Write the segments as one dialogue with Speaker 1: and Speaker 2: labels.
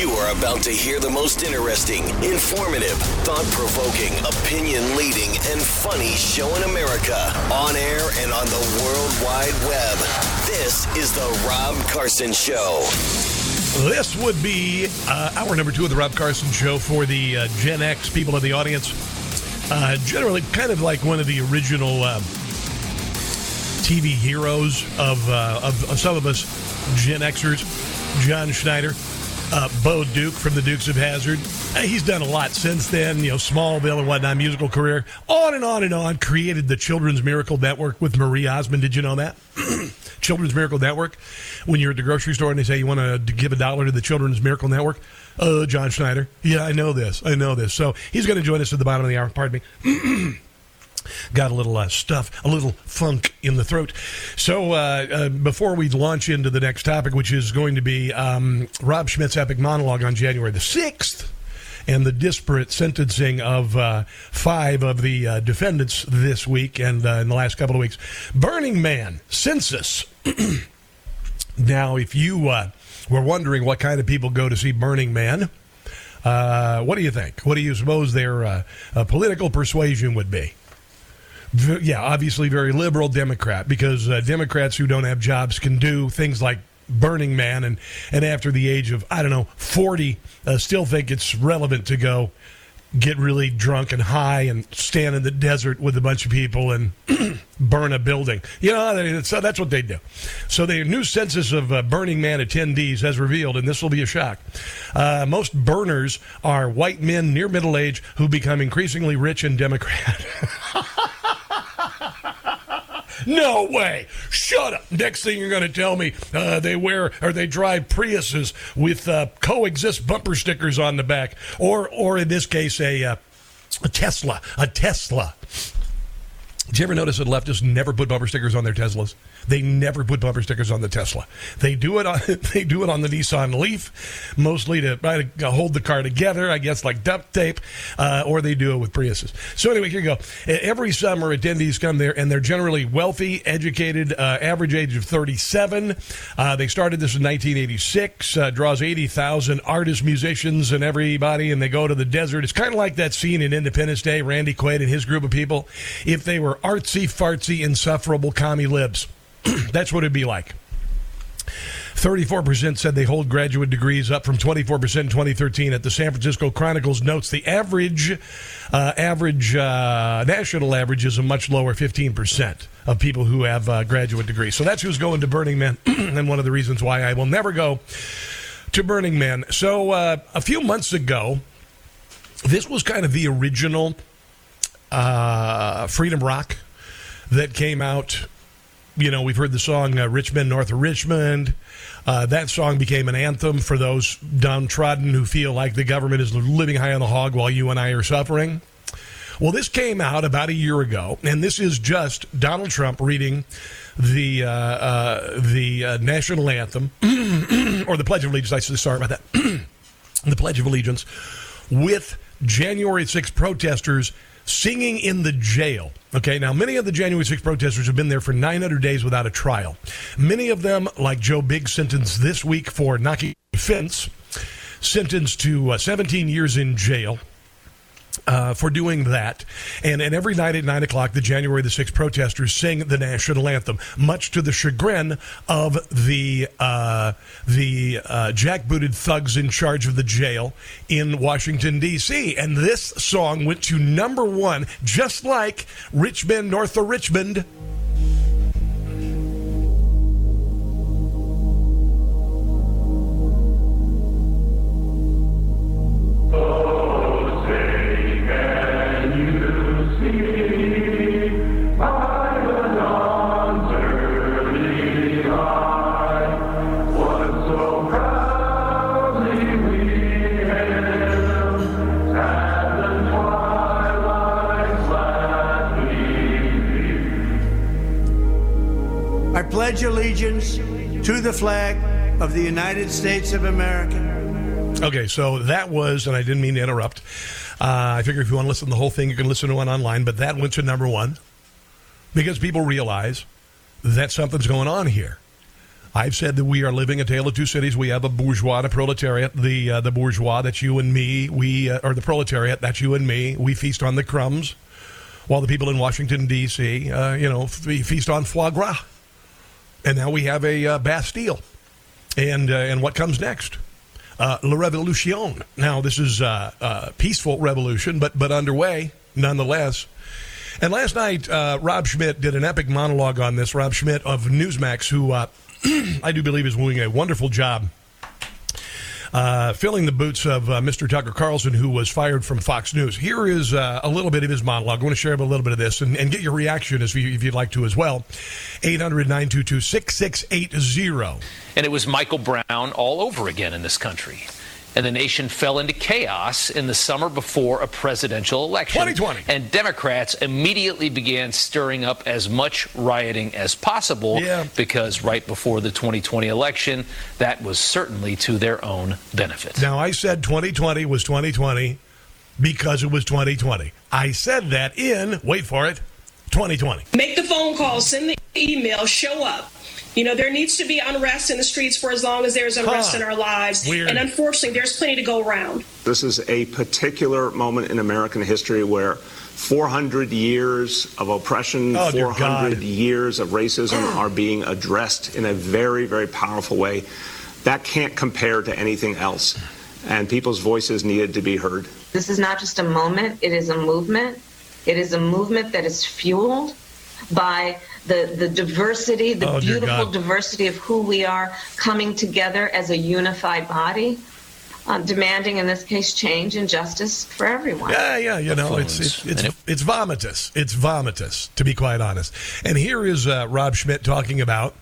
Speaker 1: You are about to hear the most interesting, informative, thought provoking, opinion leading, and funny show in America on air and on the World Wide Web. This is The Rob Carson Show.
Speaker 2: This would be uh, hour number two of the Rob Carson Show for the uh, Gen X people in the audience. Uh, generally, kind of like one of the original uh, TV heroes of, uh, of, of some of us Gen Xers, John Schneider. Uh, Bo Duke from the Dukes of Hazzard. He's done a lot since then, you know, Smallville and whatnot, musical career, on and on and on. Created the Children's Miracle Network with Marie Osmond. Did you know that? Children's Miracle Network. When you're at the grocery store and they say you want to give a dollar to the Children's Miracle Network, uh, John Schneider. Yeah, I know this. I know this. So he's going to join us at the bottom of the hour. Pardon me. got a little uh, stuff, a little funk in the throat. So uh, uh, before we launch into the next topic, which is going to be um, Rob Schmidt's epic monologue on January the 6th, and the disparate sentencing of uh, five of the uh, defendants this week and uh, in the last couple of weeks. Burning Man, census. now, if you were wondering what kind of people go to see Burning Man, what do you think? What do you suppose their political persuasion would be? Yeah, obviously very liberal Democrat because uh, Democrats who don't have jobs can do things like Burning Man and, and after the age of, I don't know, 40, uh, still think it's relevant to go get really drunk and high and stand in the desert with a bunch of people and burn a building. You know, so that's what they do. So the new census of uh, Burning Man attendees has revealed, and this will be a shock, uh, most burners are white men near middle age who become increasingly rich and Democrat. No way. Shut up. Next thing you're going to tell me uh, they wear or they drive Priuses with uh, coexist bumper stickers on the back, or or in this case a uh, a Tesla, a Tesla. Did you ever notice that leftists never put bumper stickers on their Teslas? They never put bumper stickers on the Tesla. They do it on they do it on the Nissan Leaf, mostly to, to hold the car together, I guess, like duct tape, uh, or they do it with Priuses. So anyway, here you go. Every summer, attendees come there, and they're generally wealthy, educated, uh, average age of 37. Uh, they started this in 1986. Uh, draws 80,000 artists, musicians, and everybody, and they go to the desert. It's kind of like that scene in Independence Day. Randy Quaid and his group of people. If they were artsy, fartsy, insufferable commie libs. That's what it'd be like. 34% said they hold graduate degrees, up from 24% in 2013. At the San Francisco Chronicles notes the average, uh, average uh, national average is a much lower 15% of people who have uh, graduate degrees. So that's who's going to Burning Man, and one of the reasons why I will never go to Burning Man. So uh, a few months ago, this was kind of the original uh, Freedom Rock that came out you know, we've heard the song uh, Richmond, North of Richmond. Uh, that song became an anthem for those downtrodden who feel like the government is living high on the hog while you and I are suffering. Well, this came out about a year ago, and this is just Donald Trump reading the uh, uh the uh, national anthem or the Pledge of Allegiance. I sorry about that. the Pledge of Allegiance with January 6 protesters singing in the jail. Okay, now many of the January 6 protesters have been there for 900 days without a trial. Many of them, like Joe Biggs, sentenced this week for knocking fence, sentenced to uh, 17 years in jail. Uh, for doing that. And, and every night at 9 o'clock, the January the 6th protesters sing the national anthem, much to the chagrin of the, uh, the uh, jackbooted thugs in charge of the jail in Washington, D.C. And this song went to number one, just like Richmond, north of Richmond.
Speaker 3: United States of America.
Speaker 2: Okay, so that was, and I didn't mean to interrupt. Uh, I figure if you want to listen to the whole thing, you can listen to it online, but that went to number one because people realize that something's going on here. I've said that we are living a tale of two cities. We have a bourgeois a proletariat. The uh, the bourgeois, that's you and me. We uh, or the proletariat, that's you and me. We feast on the crumbs, while the people in Washington D.C., uh, you know, we feast on foie gras and now we have a uh, Bastille. And uh, and what comes next? Uh, La Revolution. Now this is a uh, uh, peaceful revolution, but but underway nonetheless. And last night, uh, Rob Schmidt did an epic monologue on this. Rob Schmidt of Newsmax, who I do believe is doing a wonderful job uh, filling the boots of uh, Mr. Tucker Carlson, who was fired from Fox News. Here is uh, a little bit of his monologue. I want to share a little bit of this and, and get your reaction if, you, if you'd like to as well. 800 922 6680.
Speaker 4: And it was Michael Brown all over again in this country and the nation fell into chaos in the summer before a presidential election.
Speaker 2: 2020.
Speaker 4: And Democrats immediately began stirring up as much rioting as possible
Speaker 2: yeah.
Speaker 4: because right before the 2020 election, that was certainly to their own benefit.
Speaker 2: Now, I said 2020 was 2020 because it was 2020. I said that in, wait for it, 2020.
Speaker 5: Make the phone call, send the email, show up. You know, there needs to be unrest in the streets for as long as there's unrest huh. in our lives.
Speaker 2: Weird.
Speaker 5: And unfortunately, there's plenty to go around.
Speaker 6: This is a particular moment in American history where 400 years of oppression,
Speaker 2: oh,
Speaker 6: 400 years of racism are being addressed in a very, very powerful way. That can't compare to anything else. And people's voices needed to be heard.
Speaker 7: This is not just a moment, it is a movement. It is a movement that is fueled by the, the diversity, the
Speaker 2: oh,
Speaker 7: beautiful diversity of who we are coming together as a unified body. Uh, demanding, in this case, change and justice for everyone.
Speaker 2: Yeah, yeah, you know, it's it's it's, it's vomitous. It's vomitous, to be quite honest. And here is uh, Rob Schmidt talking about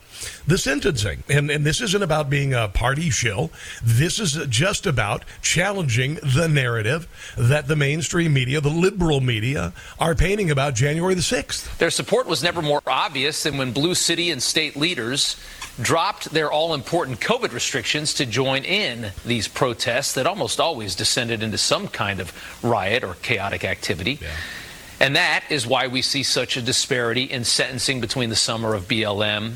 Speaker 2: the sentencing. And, and this isn't about being a party shill. This is just about challenging the narrative that the mainstream media, the liberal media, are painting about January the 6th.
Speaker 4: Their support was never more obvious than when Blue City and state leaders dropped their all important COVID restrictions to join in these protests that almost always descended into some kind of riot or chaotic activity.
Speaker 2: Yeah.
Speaker 4: And that is why we see such a disparity in sentencing between the summer of BLM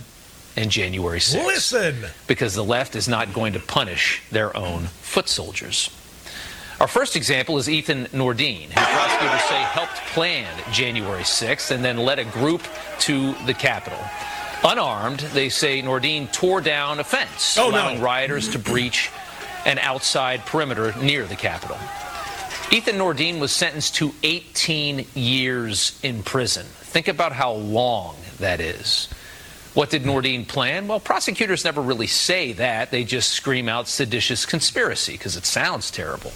Speaker 4: and January 6th.
Speaker 2: Listen!
Speaker 4: Because the left is not going to punish their own foot soldiers. Our first example is Ethan Nordean, who prosecutors say helped plan January 6th and then led a group to the Capitol. Unarmed, they say Nordean tore down a fence,
Speaker 2: oh,
Speaker 4: allowing
Speaker 2: no.
Speaker 4: rioters to breach an outside perimeter near the Capitol. Ethan Nordean was sentenced to 18 years in prison. Think about how long that is. What did Nordean plan? Well, prosecutors never really say that. They just scream out seditious conspiracy because it sounds terrible.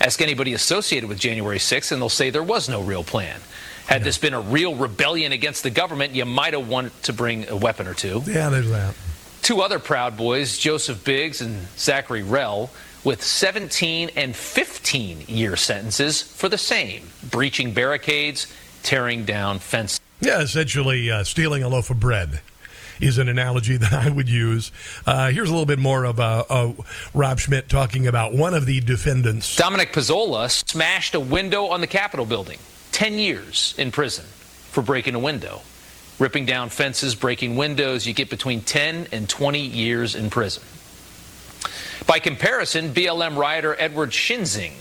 Speaker 4: Ask anybody associated with January 6th, and they'll say there was no real plan. Had this been a real rebellion against the government, you might have wanted to bring a weapon or two.
Speaker 2: Yeah, there's that.
Speaker 4: Two other Proud Boys, Joseph Biggs and Zachary Rehl, with 17 and 15 year sentences for the same breaching barricades, tearing down fences.
Speaker 2: Yeah, essentially uh, stealing a loaf of bread is an analogy that I would use. Uh, here's a little bit more of uh, uh, Rob Schmidt talking about one of the defendants.
Speaker 4: Dominic Pezzola smashed a window on the Capitol building. 10 years in prison for breaking a window. Ripping down fences, breaking windows, you get between 10 and 20 years in prison. By comparison, BLM rioter Edward Schinzing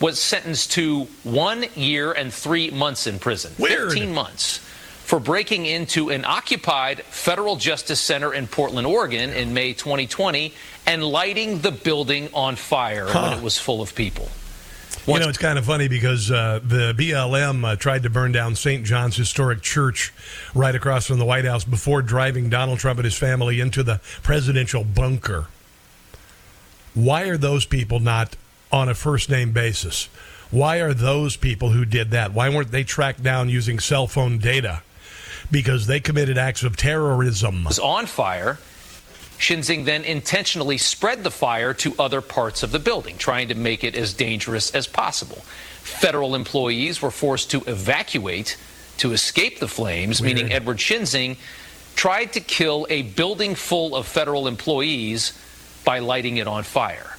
Speaker 4: was sentenced to one year and three months in prison.
Speaker 2: Weird.
Speaker 4: 15 months for breaking into an occupied federal justice center in Portland, Oregon in May 2020 and lighting the building on fire when it was full of people.
Speaker 2: You know, it's kind of funny because uh, the BLM uh, tried to burn down St. John's Historic Church right across from the White House before driving Donald Trump and his family into the presidential bunker. Why are those people not on a first name basis? Why are those people who did that? Why weren't they tracked down using cell phone data? Because they committed acts of terrorism.
Speaker 4: was on fire. Schinzing then intentionally spread the fire to other parts of the building, trying to make it as dangerous as possible. Federal employees were forced to evacuate to escape the flames,
Speaker 2: Weird.
Speaker 4: meaning Edward Schinzing tried to kill a building full of federal employees by lighting it on fire.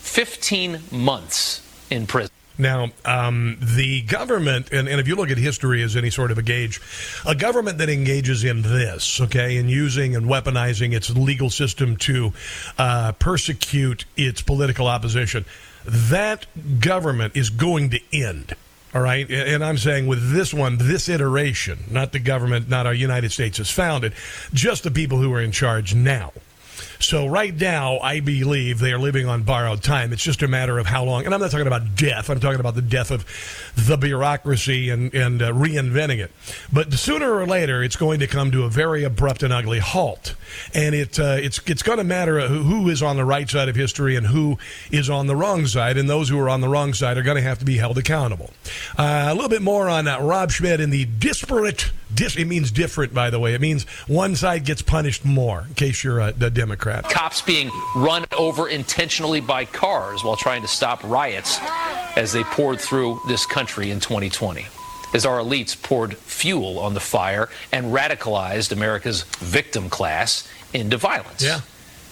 Speaker 4: 15 months in prison.
Speaker 2: Now, um, the government, and, and if you look at history as any sort of a gauge, a government that engages in this, okay, in using and weaponizing its legal system to uh, persecute its political opposition, that government is going to end. All right. And I'm saying with this one, this iteration, not the government, not our United States has founded, just the people who are in charge now. So right now, I believe they are living on borrowed time. It's just a matter of how long. And I'm not talking about death. I'm talking about the death of the bureaucracy and, and uh, reinventing it. But sooner or later, it's going to come to a very abrupt and ugly halt. And it uh, it's it's going to matter who is on the right side of history and who is on the wrong side. And those who are on the wrong side are going to have to be held accountable. Uh, a little bit more on uh, Rob Schmidt and the disparate. Dis- it means different, by the way. It means one side gets punished more. In case you're a, a Democrat.
Speaker 4: Cops being run over intentionally by cars while trying to stop riots as they poured through this country in 2020. As our elites poured fuel on the fire and radicalized America's victim class into violence.
Speaker 2: Yeah.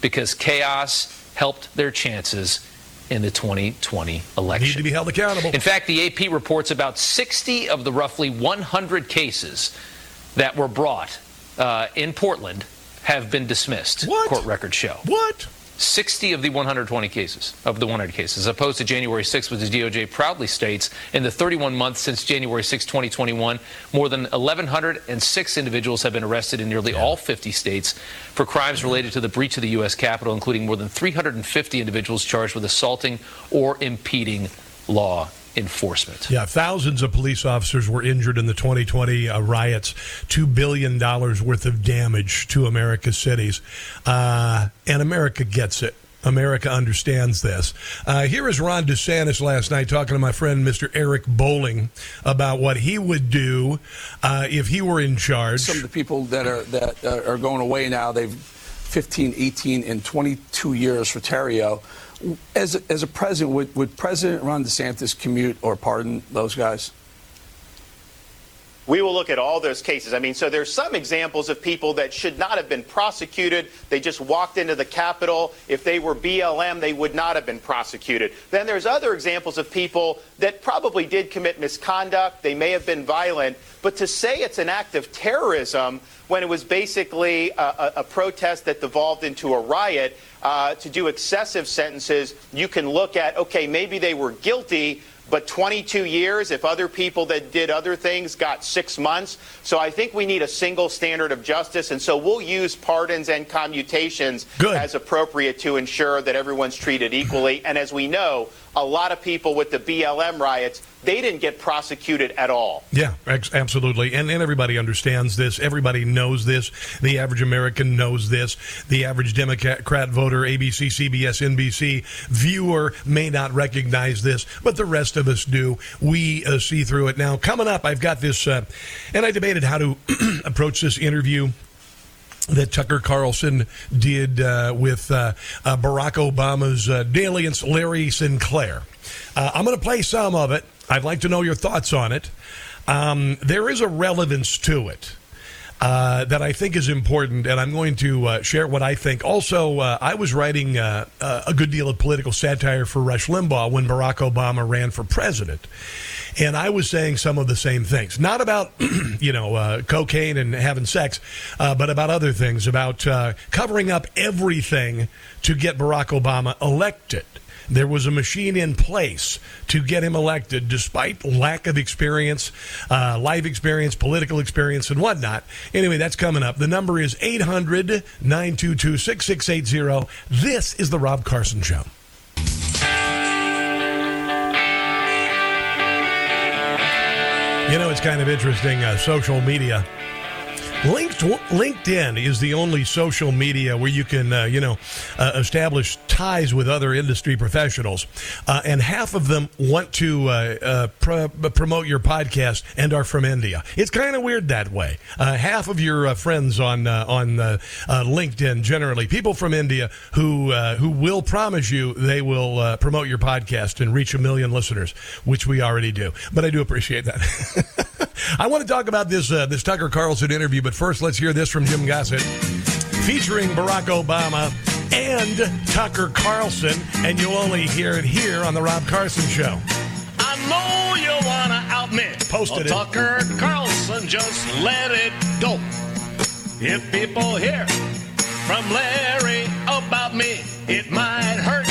Speaker 4: Because chaos helped their chances in the 2020 election.
Speaker 2: Need to be held accountable.
Speaker 4: In fact, the AP reports about 60 of the roughly 100 cases that were brought uh, in Portland have been dismissed.
Speaker 2: What?
Speaker 4: Court records show.
Speaker 2: What?
Speaker 4: 60 of the 120 cases, of the 100 cases, as opposed to January 6, which the DOJ proudly states in the 31 months since January 6, 2021, more than 1,106 individuals have been arrested in nearly all 50 states for crimes related to the breach of the U.S. Capitol, including more than 350 individuals charged with assaulting or impeding law enforcement.
Speaker 2: Yeah, thousands of police officers were injured in the 2020 uh, riots. $2 billion worth of damage to America's cities. Uh, and America gets it. America understands this. Uh, here is Ron DeSantis last night talking to my friend Mr. Eric Bowling about what he would do uh, if he were in charge.
Speaker 8: Some of the people that are that uh, are going away now, they've 15, 18, and 22 years for Tarrio. As a, as a president, would, would President Ron DeSantis commute or pardon those guys?
Speaker 9: We will look at all those cases. I mean, so there's some examples of people that should not have been prosecuted. They just walked into the Capitol. If they were BLM, they would not have been prosecuted. Then there's other examples of people that probably did commit misconduct. They may have been violent. But to say it's an act of terrorism when it was basically a, a, a protest that devolved into a riot, uh, to do excessive sentences, you can look at, okay, maybe they were guilty, but 22 years if other people that did other things got six months. So I think we need a single standard of justice, and so we'll use pardons and commutations
Speaker 2: Good.
Speaker 9: as appropriate to ensure that everyone's treated equally. And as we know, a lot of people with the BLM riots, they didn't get prosecuted at all.
Speaker 2: Yeah, absolutely. And, and everybody understands this. Everybody knows this. The average American knows this. The average Democrat voter, ABC, CBS, NBC viewer may not recognize this, but the rest of us do. We uh, see through it. Now, coming up, I've got this, uh, and I debated how to approach this interview that Tucker Carlson did uh, with uh, uh, Barack Obama's uh, dalliance, Larry Sinclair. Uh, I'm going to play some of it. I'd like to know your thoughts on it. Um, there is a relevance to it. Uh, that I think is important, and I'm going to uh, share what I think. Also, uh, I was writing uh, uh, a good deal of political satire for Rush Limbaugh when Barack Obama ran for president. And I was saying some of the same things, not about, you know, cocaine and having sex, but about other things, about covering up everything to get Barack Obama elected. There was a machine in place to get him elected, despite lack of experience, uh, life experience, political experience, and whatnot. Anyway, that's coming up. The number is 800 922 6680. This is The Rob Carson Show. You know, it's kind of interesting. Uh, social media LinkedIn is the only social media where you can, uh, you know, uh, establish ties with other industry professionals, uh, and half of them want to uh, uh, pro- promote your podcast and are from India. It's kind of weird that way. Uh, half of your friends on on LinkedIn, generally people from India who who will promise you they will promote your podcast and reach a million listeners, which we already do. But I do appreciate that. I want to talk about this this Tucker Carlson interview but first, let's hear this from Jim Gossett featuring Barack Obama and Tucker Carlson, and you'll only hear it here on The Rob Carson Show.
Speaker 10: I know you want to out me.
Speaker 2: Posted
Speaker 10: well, Tucker Carlson, just let it go. If people hear from Larry about me, it might hurt.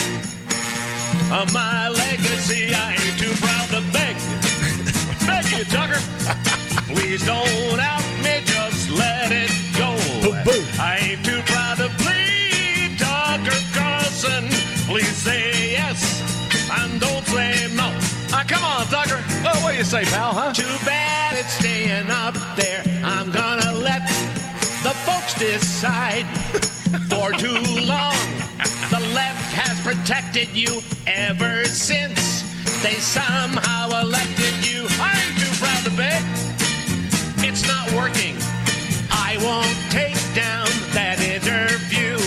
Speaker 10: Uh, my legacy, I ain't too proud to beg. beg you, Tucker. Please don't out
Speaker 2: boom.
Speaker 10: I ain't too proud to plead, Tucker Carlson. Please say yes and don't say no. Ah, come on, Tucker.
Speaker 2: Oh, what do you say, pal, huh?
Speaker 10: Too bad it's staying up there. I'm gonna let the folks decide. For too long, the left has protected you ever since they somehow elected you. I ain't too proud to beg it's not working. I won't take down that interview.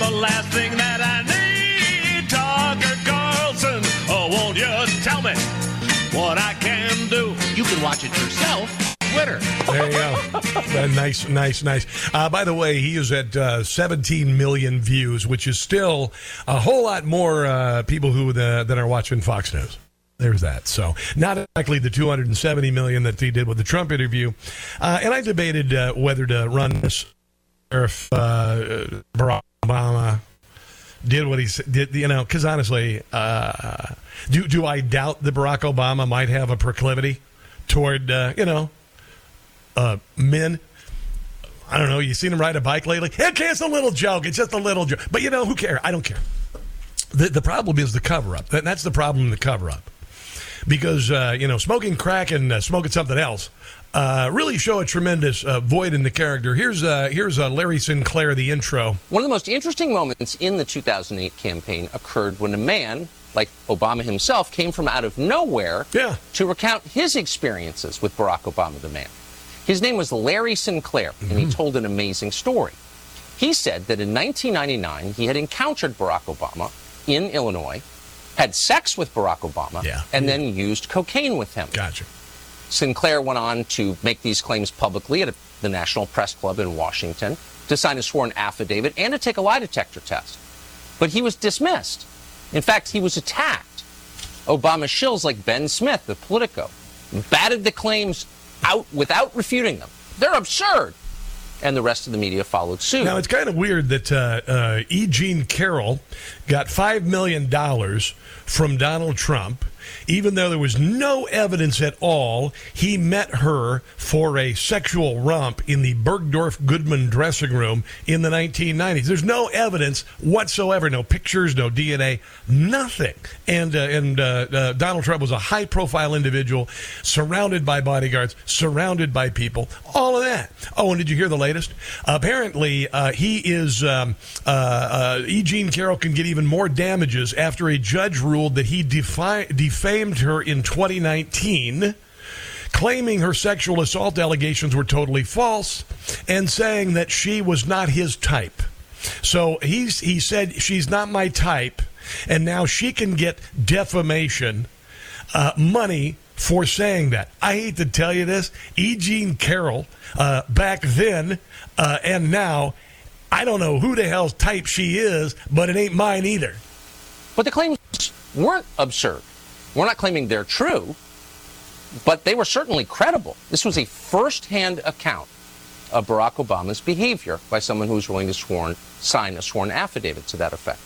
Speaker 10: The last thing that I need, Tucker Carlson. Oh, won't you tell me what I can do? You can watch it yourself. Twitter.
Speaker 2: There you go. uh, nice, nice, nice. Uh, by the way, he is at uh, 17 million views, which is still a whole lot more uh, people who uh, than are watching Fox News there's that. So not exactly the 270 million that he did with the Trump interview. Uh, and I debated uh, whether to run this if uh, Barack Obama did what he did. You know, because honestly, uh, do do I doubt that Barack Obama might have a proclivity toward uh, you know uh, men? I don't know. You seen him ride a bike lately? Okay, it's a little joke. It's just a little joke. But you know, who cares? I don't care. The, the problem is the cover up. That, that's the problem. The cover up because uh, you know smoking crack and uh, smoking something else uh, really show a tremendous uh, void in the character. Here's uh, here's uh, Larry Sinclair, the intro.
Speaker 11: One of the most interesting moments in the 2008 campaign occurred when a man like Obama himself came from out of nowhere
Speaker 2: yeah.
Speaker 11: to recount his experiences with Barack Obama, the man. His name was Larry Sinclair, mm-hmm. and he mm-hmm. told an amazing story. He said that in 1999 he had encountered Barack Obama in Illinois had sex with Barack Obama,
Speaker 2: yeah.
Speaker 11: and
Speaker 2: yeah.
Speaker 11: then used cocaine with him.
Speaker 2: Gotcha.
Speaker 11: Sinclair went on to make these claims publicly at the National Press Club in Washington, to sign a sworn affidavit, and to take a lie detector test. But he was dismissed. In fact, he was attacked. Obama shills like Ben Smith of Politico batted the claims out without refuting them. They're absurd and the rest of the media followed suit.
Speaker 2: Now, it's kind of weird that uh, uh, E. Jean Carroll got $5 million from Donald Trump even though there was no evidence at all, he met her for a sexual romp in the Bergdorf Goodman dressing room in the 1990s. There's no evidence whatsoever, no pictures, no DNA, nothing. And uh, and uh, uh, Donald Trump was a high profile individual, surrounded by bodyguards, surrounded by people, all of that. Oh, and did you hear the latest? apparently, uh, he is um, uh, uh, E. Jean Carroll can get even more damages after a judge ruled that he defamed her in 2019 claiming her sexual assault allegations were totally false and saying that she was not his type. So he's, he said, She's not my type, and now she can get defamation uh, money for saying that. I hate to tell you this. E. Jean Carroll, uh, back then uh, and now, I don't know who the hell's type she is, but it ain't mine either.
Speaker 11: But the claims weren't absurd. We're not claiming they're true, but they were certainly credible. This was a first-hand account of Barack Obama's behavior by someone who was willing to sworn, sign a sworn affidavit to that effect.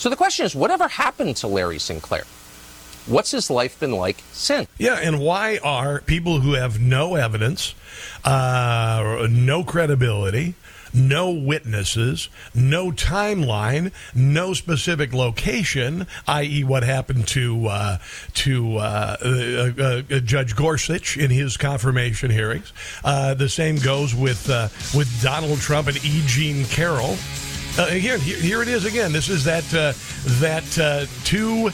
Speaker 11: So the question is, whatever happened to Larry Sinclair? What's his life been like since?
Speaker 2: Yeah, and why are people who have no evidence, uh, no credibility, no witnesses, no timeline, no specific location, i.e., what happened to uh, to uh, uh, uh, Judge Gorsuch in his confirmation hearings. Uh, the same goes with uh, with Donald Trump and E. Jean Carroll. Here, here it is again. This is that that two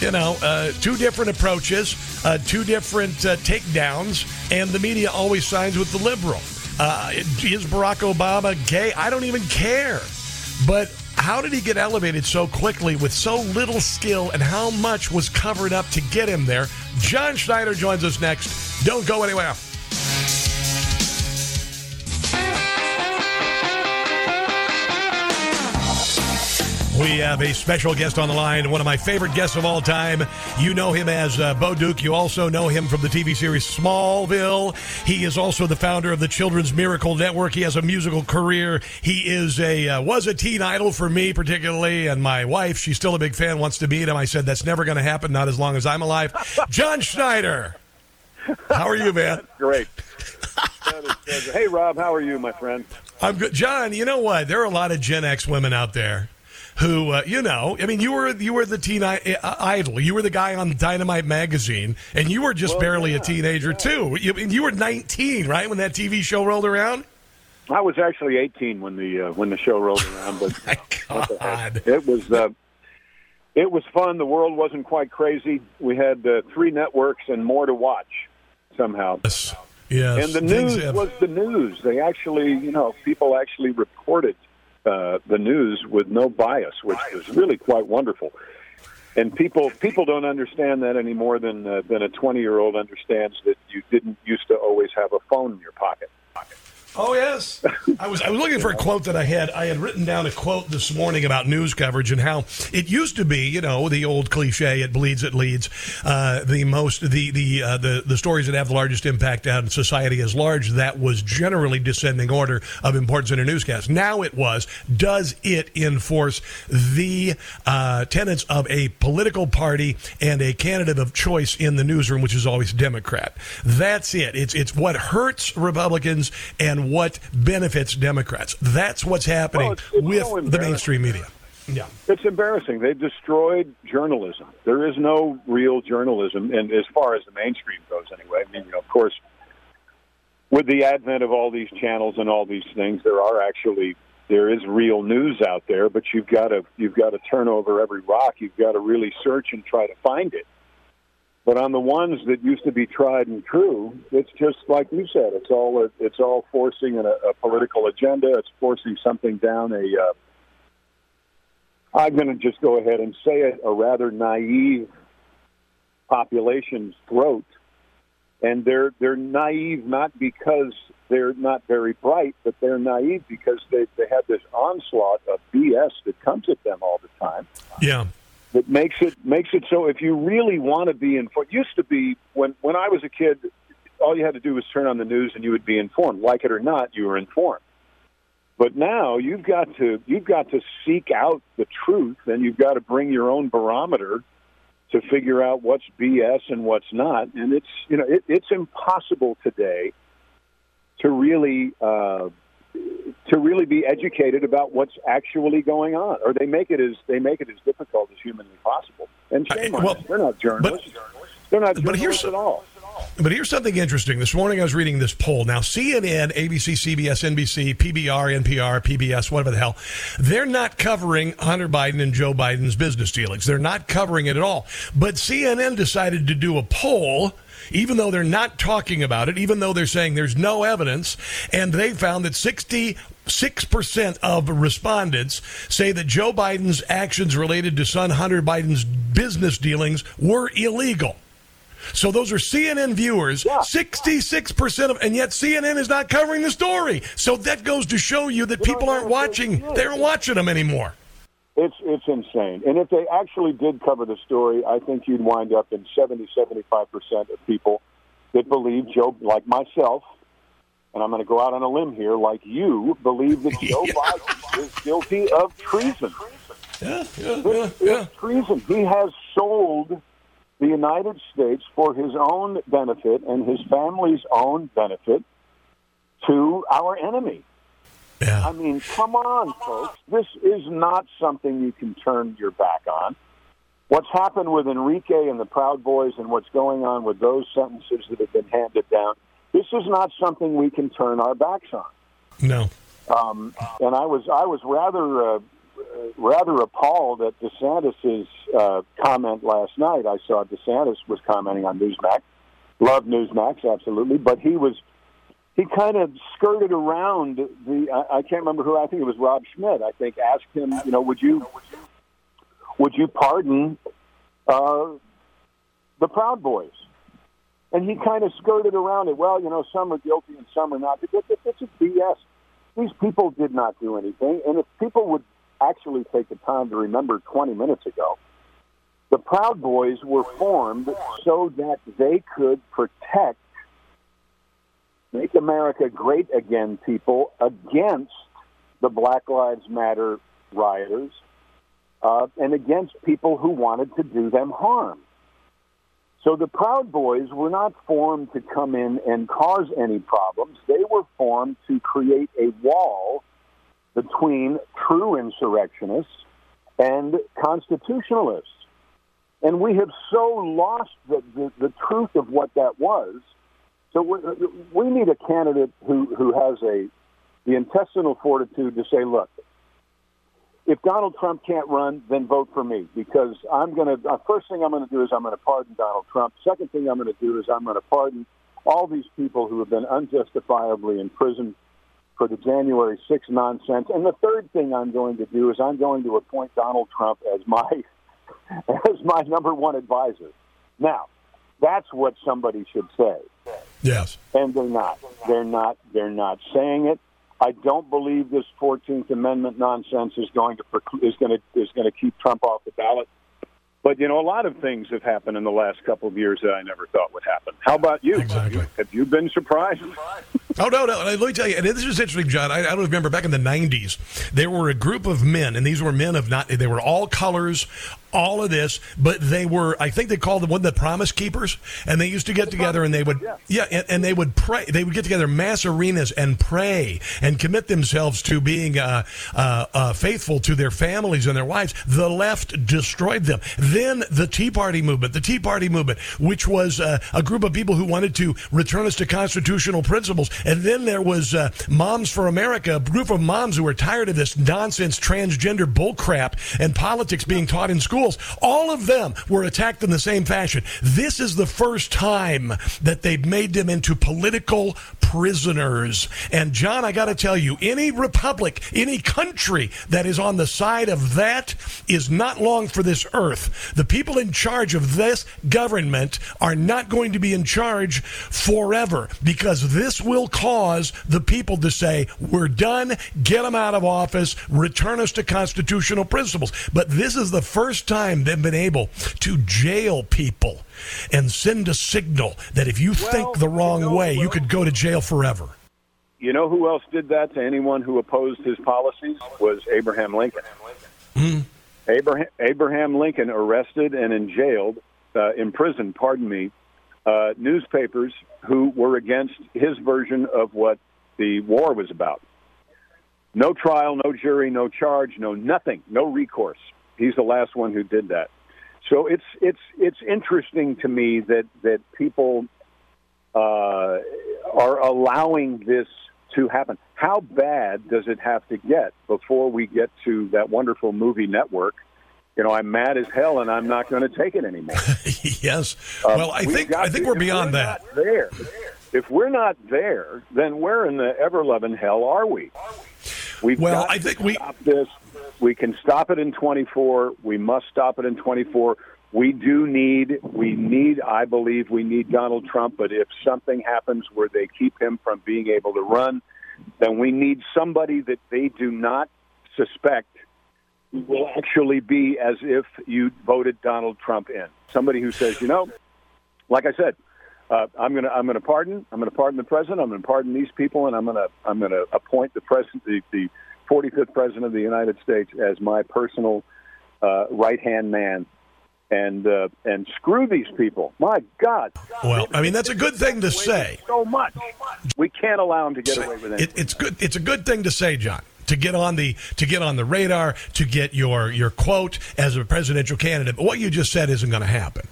Speaker 2: you know, uh, two different approaches, uh, two different uh, takedowns, and the media always sides with the liberal. Uh, is Barack Obama gay? I don't even care. But how did he get elevated so quickly with so little skill, and how much was covered up to get him there? John Schneider joins us next. Don't go anywhere. We have a special guest on the line, one of my favorite guests of all time. You know him as uh, Bo Duke. You also know him from the TV series Smallville. He is also the founder of the Children's Miracle Network. He has a musical career. He is a uh, was a teen idol for me, particularly, and my wife. She's still a big fan. Wants to meet him. I said that's never going to happen. Not as long as I'm alive. John Schneider. How are you, man?
Speaker 12: Great. hey, Rob, how are you, my friend?
Speaker 2: I'm good. John, you know what? There are a lot of Gen X women out there who, uh, you know, I mean, you were you were the teen I- uh, idol. You were the guy on Dynamite magazine, and you were just
Speaker 12: Well,
Speaker 2: barely
Speaker 12: yeah,
Speaker 2: a teenager too. You, you were 19, right, when that TV show rolled around.
Speaker 12: I was actually 18 when the uh, when the show rolled around, but
Speaker 2: God.
Speaker 12: it was uh, it was fun. The world wasn't quite crazy. We had uh, three networks and more to watch somehow.
Speaker 2: Yes. Yes.
Speaker 12: And the news
Speaker 2: have-
Speaker 12: was the news. They actually, you know, people actually reported uh, the news with no bias, which was really quite wonderful. And people people don't understand that any more than uh, than a 20 year old understands that you didn't used to always have a phone in your pocket.
Speaker 2: Oh yes, I was I was looking for a quote that I had. I had written down a quote this morning about news coverage and how it used to be, you know, the old cliche: "It bleeds, it leads." Uh, the most the the uh, the the stories that have the largest impact on society as large. That was generally descending order of importance in a newscast. Now it was: does it enforce the uh, tenets of a political party and a candidate of choice in the newsroom, which is always Democrat? That's it. It's it's what hurts Republicans and what benefits Democrats. That's what's happening
Speaker 12: Well, it's- it's
Speaker 2: with
Speaker 12: so
Speaker 2: the mainstream media. Yeah.
Speaker 12: It's embarrassing. They've destroyed journalism. There is no real journalism, and as far as the mainstream goes, anyway. I mean, you know, of course, with the advent of all these channels and all these things, there are actually there is real news out there, but you've got to you've got to turn over every rock. You've got to really search and try to find it. But on the ones that used to be tried and true, it's just like you said. It's all it's all forcing a, a political agenda. It's forcing something down a. Uh, I'm going to just go ahead and say it: a rather naive population's throat, and they're they're naive not because they're not very bright, but they're naive because they they have this onslaught of BS that comes at them all the time
Speaker 2: Yeah.
Speaker 12: That makes it makes it so if you really want to be informed used to be when when I was a kid all you had to do was turn on the news and you would be informed. Like it or not you were informed. But now you've got to you've got to seek out the truth and you've got to bring your own barometer to figure out what's BS and what's not. And it's you know it, it's impossible today to really uh, to really be educated about what's actually going on, or they make it as they make it as difficult as humanly possible. And shame on them. They're not journalists. They're not
Speaker 2: but here's-
Speaker 12: journalists at all.
Speaker 2: But here's something interesting. This morning I was reading this poll. Now, CNN, ABC, CBS, NBC, PBR, NPR, PBS, whatever the hell, they're not covering Hunter Biden and Joe Biden's business dealings. They're not covering it at all. But CNN decided to do a poll. Even though they're not talking about it, even though they're saying there's no evidence, and they found that 66% of respondents say that Joe Biden's actions related to son Hunter Biden's business dealings were illegal. So those are CNN viewers, yeah. 66% of, and yet CNN is not covering the story. So that goes to show you that people aren't watching, they aren't watching them anymore.
Speaker 12: It's it's insane. And if they actually did cover the story, I think you'd wind up in 70, 75 percent of people that believe Joe, like myself, and I'm going to go out on a limb here, like you, believe that Joe Biden is guilty of treason.
Speaker 2: Yeah, yeah,
Speaker 12: This is treason. He has sold the United States for his own benefit and his family's own benefit to our enemy. I mean, come on, folks. This is not something you can turn your back on. What's happened with Enrique and the Proud Boys and what's going on with those sentences that have been handed down, this is not something we can turn our backs on.
Speaker 2: No.
Speaker 12: Um, and I was I was rather uh, rather appalled at DeSantis's uh, comment last night. I saw DeSantis was commenting on Newsmax. Love Newsmax, absolutely, but he was he kind of skirted around the. I, I can't remember who. I think it was Rob Schmidt. I think asked him, you know, would you would you pardon uh, the Proud Boys? And he kind of skirted around it. Well, you know, some are guilty and some are not. It's, it's a BS. These people did not do anything. And if people would actually take the time to remember 20 minutes ago, the Proud Boys were formed so that they could protect, make America great again people against the Black Lives Matter rioters uh, and against people who wanted to do them harm. So the Proud Boys were not formed to come in and cause any problems. They were formed to create a wall between true insurrectionists and constitutionalists. And we have so lost the, the, the truth of what that was. So we, we need a candidate who, who has a the intestinal fortitude to say, look, if Donald Trump can't run, then vote for me because I'm going to. Uh, first thing I'm going to do is I'm going to pardon Donald Trump. Second thing I'm going to do is I'm going to pardon all these people who have been unjustifiably in prison for the January 6th nonsense. And the third thing I'm going to do is I'm going to appoint Donald Trump as my as my number one advisor. Now, that's what somebody should say.
Speaker 2: Yes.
Speaker 12: And they're not. They're not. They're not saying it. I don't believe this Fourteenth Amendment nonsense is going to is going to is going to keep Trump off the ballot. But you know, a lot of things have happened in the last couple of years that I never thought would happen. How about you? Exactly. Have you been surprised?
Speaker 2: Oh no, no! Let me tell you, and this is interesting, John. I, I don't remember back in the '90s, there were a group of men, and these were men of not. They were all colors, all of this, but they were. I think they called them one the Promise Keepers, and they used to get together and they would, yeah, and, and they would pray. They would get together mass arenas and pray and commit themselves to being uh, uh, uh, faithful to their families and their wives. The left destroyed them. Then the Tea Party movement, the Tea Party movement, which was uh, a group of people who wanted to return us to constitutional principles. And then there was uh, Moms for America, a group of moms who were tired of this nonsense transgender bullcrap and politics being taught in schools. All of them were attacked in the same fashion. This is the first time that they've made them into political prisoners. And John, I got to tell you, any republic, any country that is on the side of that is not long for this earth. The people in charge of this government are not going to be in charge forever because this will cause the people to say, we're done, get them out of office, return us to constitutional principles. But this is the first time they've been able to jail people and send a signal that if you think the wrong
Speaker 12: you know,
Speaker 2: way, you could go to jail forever.
Speaker 12: You know who else did that to anyone who opposed his policies was Abraham Lincoln. Abraham, Abraham Lincoln arrested and in jailed, uh, imprisoned, pardon me, uh, newspapers who were against his version of what the war was about. No trial, no jury, no charge, no nothing, no recourse. He's the last one who did that. So it's it's it's interesting to me that that people uh, are allowing this to happen. How bad does it have to get before we get to that wonderful movie network? You know, I'm mad as hell, and I'm not going to take it anymore.
Speaker 2: yes.
Speaker 12: Um,
Speaker 2: well, I think I think
Speaker 12: to-
Speaker 2: we're beyond
Speaker 12: we're
Speaker 2: that.
Speaker 12: there. If we're not there, then where in the ever loving hell are we? We've
Speaker 2: Well,
Speaker 12: got
Speaker 2: I
Speaker 12: to
Speaker 2: think we-
Speaker 12: stop this. We can stop it in 24. We must stop it in 24. We do need, we need, I believe, we need Donald Trump. But if something happens where they keep him from being able to run, then we need somebody that they do not suspect will actually be as if you voted Donald Trump in. Somebody who says, you know, like I said, uh, I'm going to I'm going to pardon I'm going to pardon the president. I'm going to pardon these people, and I'm going to I'm going to appoint the president, the, the 45th president of the United States, as my personal uh, right hand man and uh, and screw these people. My God.
Speaker 2: Well, I mean that's a good thing to say.
Speaker 12: So much. We can't allow them to get away with it.
Speaker 2: It, it's good. It's a good thing to say, John. To get on the to get on the radar, to get your your quote as a presidential candidate. But what you just said isn't going to happen.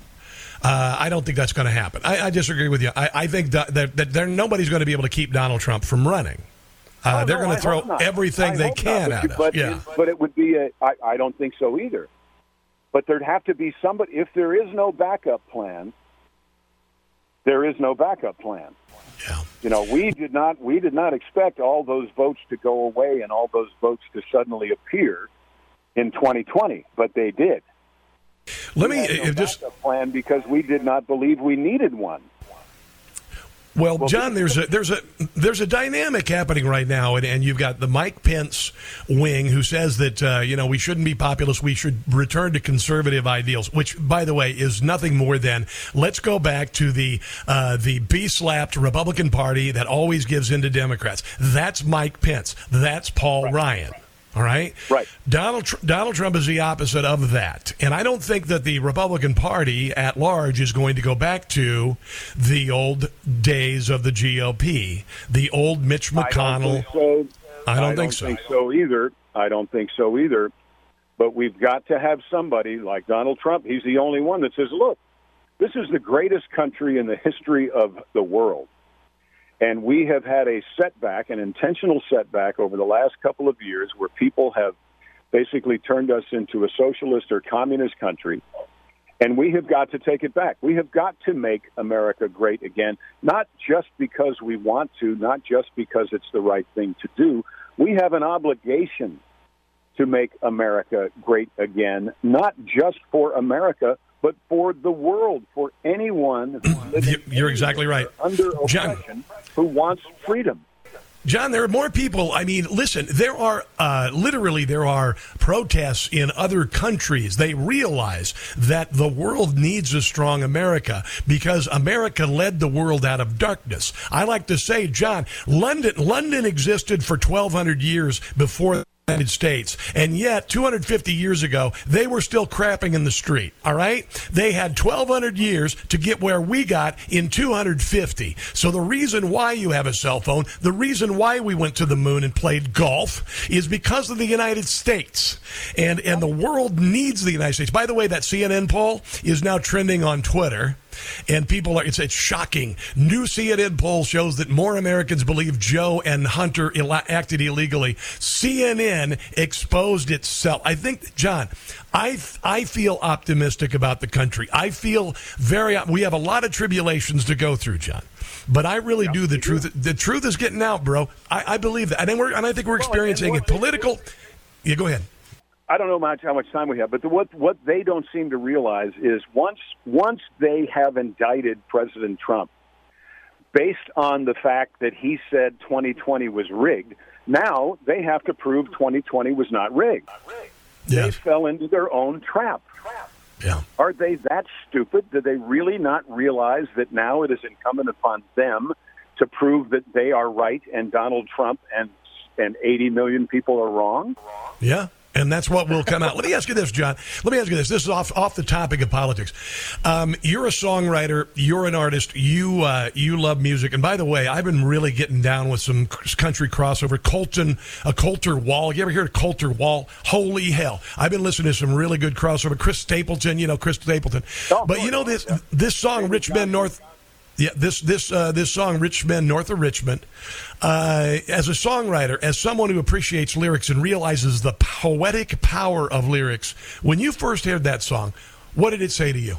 Speaker 2: Uh, I don't think that's going to happen. I, I, disagree with you. I, I think that, that, that nobody's going to be able to keep Donald Trump from running. Uh,
Speaker 12: Oh,
Speaker 2: they're
Speaker 12: no,
Speaker 2: going to throw everything
Speaker 12: I
Speaker 2: they can
Speaker 12: not,
Speaker 2: at us.
Speaker 12: but,
Speaker 2: yeah.
Speaker 12: but it would be a. I, I don't think so either. But there'd have to be somebody. If there is no backup plan, there is no backup plan.
Speaker 2: Yeah.
Speaker 12: You know, we did not we did not expect all those votes to go away and all those votes to suddenly appear in 2020, but they did.
Speaker 2: Let
Speaker 12: We
Speaker 2: me
Speaker 12: no
Speaker 2: just
Speaker 12: plan because we did not believe we needed one.
Speaker 2: Well, John, there's a there's a there's a dynamic happening right now, and, and you've got the Mike Pence wing who says that uh, you know we shouldn't be populist, we should return to conservative ideals, which, by the way, is nothing more than let's go back to the uh, the be slapped Republican Party that always gives in to Democrats. That's Mike Pence. That's Paul Ryan. All right.
Speaker 12: Right.
Speaker 2: Donald Tr- Donald Trump is the opposite of that, and I don't think that the Republican Party at large is going to go back to the old days of the GOP, the old Mitch McConnell.
Speaker 12: I don't think so.
Speaker 2: I don't think so.
Speaker 12: so either. I don't think so either. But we've got to have somebody like Donald Trump. He's the only one that says, "Look, this is the greatest country in the history of the world." And we have had a setback, an intentional setback over the last couple of years where people have basically turned us into a socialist or communist country. And we have got to take it back. We have got to make America great again, not just because we want to, not just because it's the right thing to do. We have an obligation to make America great again, not just for America, but for the world, for anyone
Speaker 2: You're exactly right.
Speaker 12: under
Speaker 2: John.
Speaker 12: oppression who wants freedom.
Speaker 2: John, there are more people. I mean, listen, there are uh, literally there are protests in other countries. They realize that the world needs a strong America because America led the world out of darkness. I like to say, John, London London existed for 1200 years before United States. And yet, 250 years ago, they were still crapping in the street. All right? They had 1,200 years to get where we got in 250. So the reason why you have a cell phone, the reason why we went to the moon and played golf is because of the United States. And, and the world needs the United States. By the way, that CNN poll is now trending on Twitter. And people are, it's, it's shocking. New CNN poll shows that more Americans believe Joe and Hunter Ill- acted illegally. CNN exposed itself. I think, John, I, I feel optimistic about the country. I feel very, we have a lot of tribulations to go through, John. But I really do. The truth, the truth is getting out, bro. I, I believe that. And, we're, and I think we're experiencing a political. Yeah, go ahead.
Speaker 12: I don't know much how much time we have, but the, what what they don't seem to realize is once once they have indicted President Trump based on the fact that he said 2020 was rigged, now they have to prove 2020 was not rigged. They fell into their own trap.
Speaker 2: Yeah.
Speaker 12: Are they that stupid? Do they really not realize that now it is incumbent upon them to prove that they are right and Donald Trump and and 80 million people are wrong?
Speaker 2: Yeah. And that's what will come out. Let me ask you this, John. Let me ask you this. This is off off the topic of politics. Um, you're a songwriter. You're an artist. You uh, you love music. And by the way, I've been really getting down with some country crossover. Colton, a Colter Wall. You ever hear of Colter Wall? Holy hell! I've been listening to some really good crossover. Chris Stapleton. You know Chris Stapleton. but you know this this song, Rich Men North. Yeah, this this uh, this song, "Rich Men North of Richmond." Uh, as a songwriter, as someone who appreciates lyrics and realizes the poetic power of lyrics, when you first heard that song, what did it say to you?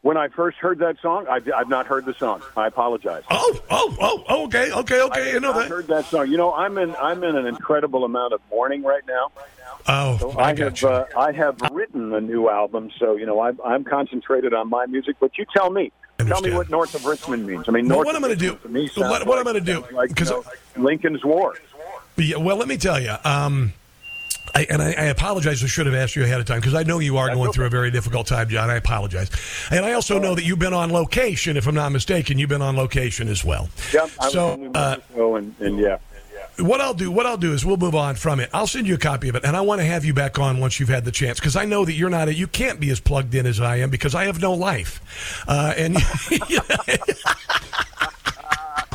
Speaker 12: When I first heard that song, I've, I've not heard the song. I apologize.
Speaker 2: Oh, oh, oh, okay, okay, okay.
Speaker 12: I
Speaker 2: You know that.
Speaker 12: heard that song. You know, I'm in I'm in an incredible amount of mourning right now.
Speaker 2: Oh,
Speaker 12: So
Speaker 2: I
Speaker 12: I, have uh, I have written a new album, so you know I'm, I'm concentrated on my music. But you tell me, tell me what North of Richmond means. I mean,
Speaker 2: Well, what I'm gonna do-
Speaker 12: me sounds
Speaker 2: what- what I'm gonna do,
Speaker 12: sounds like you
Speaker 2: 'cause-
Speaker 12: know, Lincoln's War.
Speaker 2: Yeah, well, let me tell you. Um, I, and I, I apologize. I should have asked you ahead of time because I know you are going through a very difficult time, John. I apologize. And I also know that you've been on location. If I'm not mistaken, you've been on location as well.
Speaker 12: Yeah, I
Speaker 2: So, uh,
Speaker 12: and, and yeah.
Speaker 2: What I'll do, what I'll do is we'll move on from it. I'll send you a copy of it, and I want to have you back on once you've had the chance because I know that you're not, you can't be as plugged in as I am because I have no life, uh, and.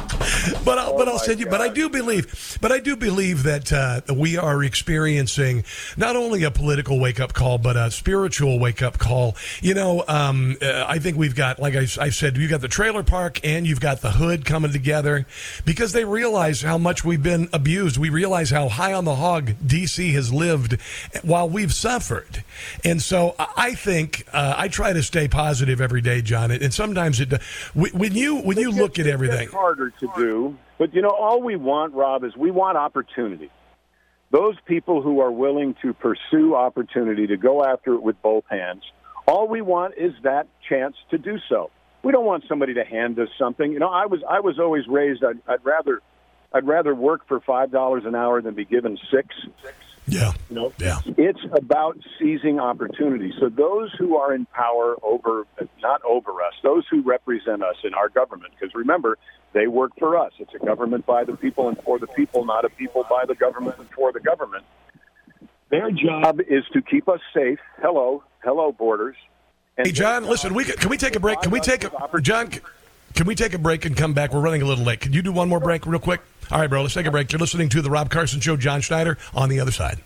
Speaker 2: but I'll, but I'll send you. But I do believe, but I do believe that uh, we are experiencing not only a political wake up call, but a spiritual wake up call. You know, um, uh, I think we've got, like I, I said, you've got the trailer park and you've got the hood coming together because they realize how much we've been abused. We realize how high on the hog DC has lived while we've suffered, and so I think uh, I try to stay positive every day, John. And sometimes it when you when you look at everything.
Speaker 12: It's harder to do, but you know, all we want, Rob, is we want opportunity. Those people who are willing to pursue opportunity to go after it with both hands, all we want is that chance to do so. We don't want somebody to hand us something. You know, I was I was always raised. I'd, I'd rather I'd rather work for five dollars an hour than be given six.
Speaker 2: Yeah.
Speaker 12: You know,
Speaker 2: yeah.
Speaker 12: it's about seizing opportunity. So those who are in power over, not over us, those who represent us in our government, because remember, they work for us. It's a government by the people and for the people, not a people by the government and for the government. Their job is to keep us safe. Hello, hello, borders.
Speaker 2: Hey, John, listen, we uh, can, can we take a break? Can we take a John? Can we take a break and come back? We're running a little late. Can you do one more break, real quick? All right, bro. Let's take a break. You're listening to the Rob Carson Show. John Schneider on the other side.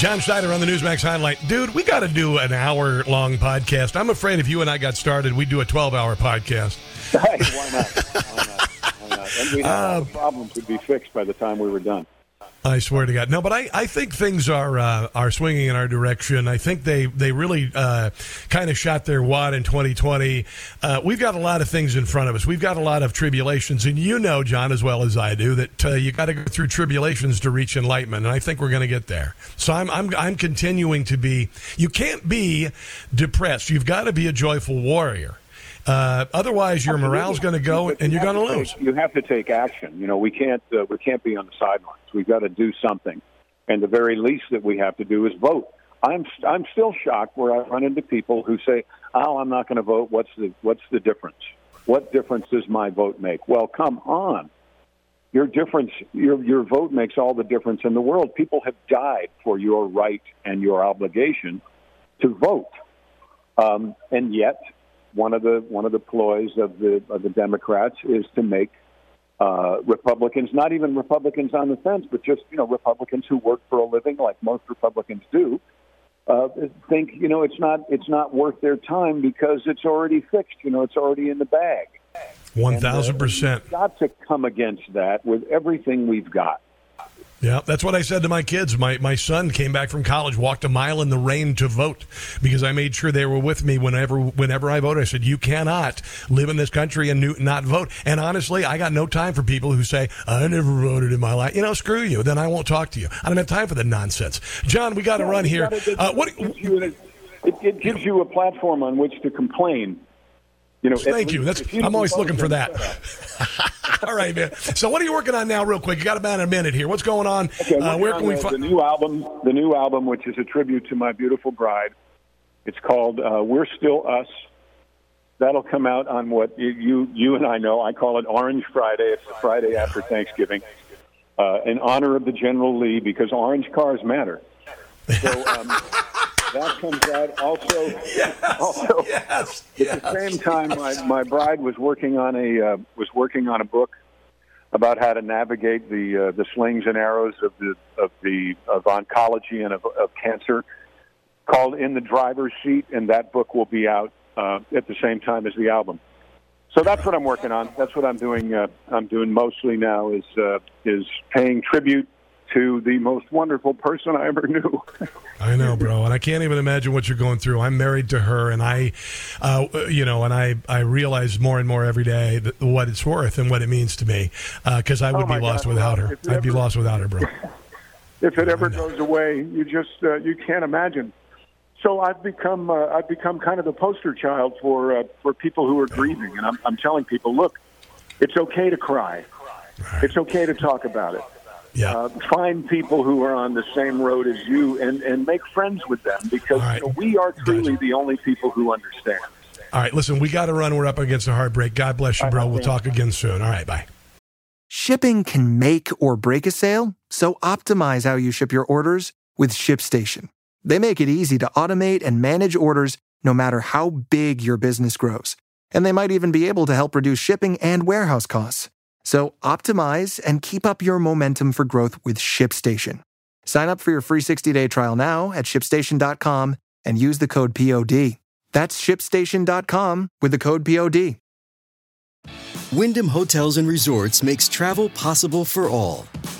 Speaker 2: John Schneider on the Newsmax highlight. Dude, we got to do an hour long podcast. I'm afraid if you and I got started, we'd do a 12 hour podcast.
Speaker 12: Hey, why not? Why not? Why not? And we have the uh, problems would be fixed by the time we were done.
Speaker 2: I swear to God, no. But I, I think things are uh, are swinging in our direction. I think they they really uh, kind of shot their wad in 2020. Uh, we've got a lot of things in front of us. We've got a lot of tribulations, and you know, John, as well as I do, that uh, you got to go through tribulations to reach enlightenment. And I think we're going to get there. So I'm I'm I'm continuing to be. You can't be depressed. You've got to be a joyful warrior. Uh, otherwise, your morale's going to go,
Speaker 12: But
Speaker 2: and
Speaker 12: you
Speaker 2: you're going to
Speaker 12: to
Speaker 2: lose.
Speaker 12: take- You have to take action. You know, we can't uh, we can't be on the sidelines. We've got to do something, and the very least that we have to do is vote. I'm I'm still shocked where I run into people who say, "Oh, I'm not going to vote. What's the what's the difference? What difference does my vote make?" Well, come on. Your difference, your your vote makes all the difference in the world. People have died for your right and your obligation to vote, um, and yet one of the one of the ploys of the of the Democrats is to make uh, Republicans, not even Republicans on the fence, but just you know Republicans who work for a living, like most Republicans do, uh, think you know it's not it's not worth their time because it's already fixed. You know, it's already in the bag.
Speaker 2: One thousand percent.
Speaker 12: Got to come against that with everything we've got.
Speaker 2: Yeah, that's what I said to my kids. My my son came back from college, walked a mile in the rain to vote because I made sure they were with me whenever whenever I voted. I said, "You cannot live in this country and not vote." And honestly, I got no time for people who say, "I never voted in my life." You know, screw you. Then I won't talk to you. I don't have time for the nonsense. John, we got to run here. Uh, what?
Speaker 12: It gives you an- it, it gives you a platform on which to complain. You know,
Speaker 2: Thank you. That's I'm always looking for that. All right, man. So, what are you working on now, real quick? You got about a minute here. What's going on?
Speaker 12: Okay,
Speaker 2: uh, where can we find?
Speaker 12: the new album? The new album, which is a tribute to my beautiful bride. It's called uh, "We're Still Us." That'll come out on what you, you you and I know. I call it Orange Friday. It's the Friday after Thanksgiving, uh, in honor of the General Lee, because orange cars matter. So um, that comes out. Also, also at the same time, my, my bride was working on a uh, was working on a book about how to navigate the uh, the slings and arrows of the of the of oncology and of, of cancer, called "In the Driver's Seat," and that book will be out uh, at the same time as the album. So that's what I'm working on. That's what I'm doing. Uh, I'm doing mostly now is uh, is paying tribute to the most wonderful person I ever knew.
Speaker 2: I know, bro, and I can't even imagine what you're going through. I'm married to her, and I, uh, you know, and I, I realize more and more every day what it's worth and what it means to me, because I would
Speaker 12: Oh,
Speaker 2: be lost
Speaker 12: God.
Speaker 2: without her. I'd be lost without her, bro.
Speaker 12: if it ever goes away, you just uh, you can't imagine. So I've become uh, I've become kind of the poster child for uh, for people who are grieving, and I'm, I'm telling people, look, it's okay to cry, it's okay to talk about it.
Speaker 2: Yeah.
Speaker 12: Uh, find people who are on the same road as you, and and make friends with them because you know, we are truly the only people who understand.
Speaker 2: All right, listen, we got to run. We're up against a heartbreak. God bless you, bro. We'll talk again soon. All right, bye.
Speaker 13: Shipping can make or break a sale, so optimize how you ship your orders with ShipStation. They make it easy to automate and manage orders no matter how big your business grows. And they might even be able to help reduce shipping and warehouse costs. So optimize and keep up your momentum for growth with ShipStation. Sign up for your free 60-day trial now at shipstation.com and use the code POD. That's shipstation.com with the code POD.
Speaker 14: Wyndham Hotels and Resorts makes travel possible for all.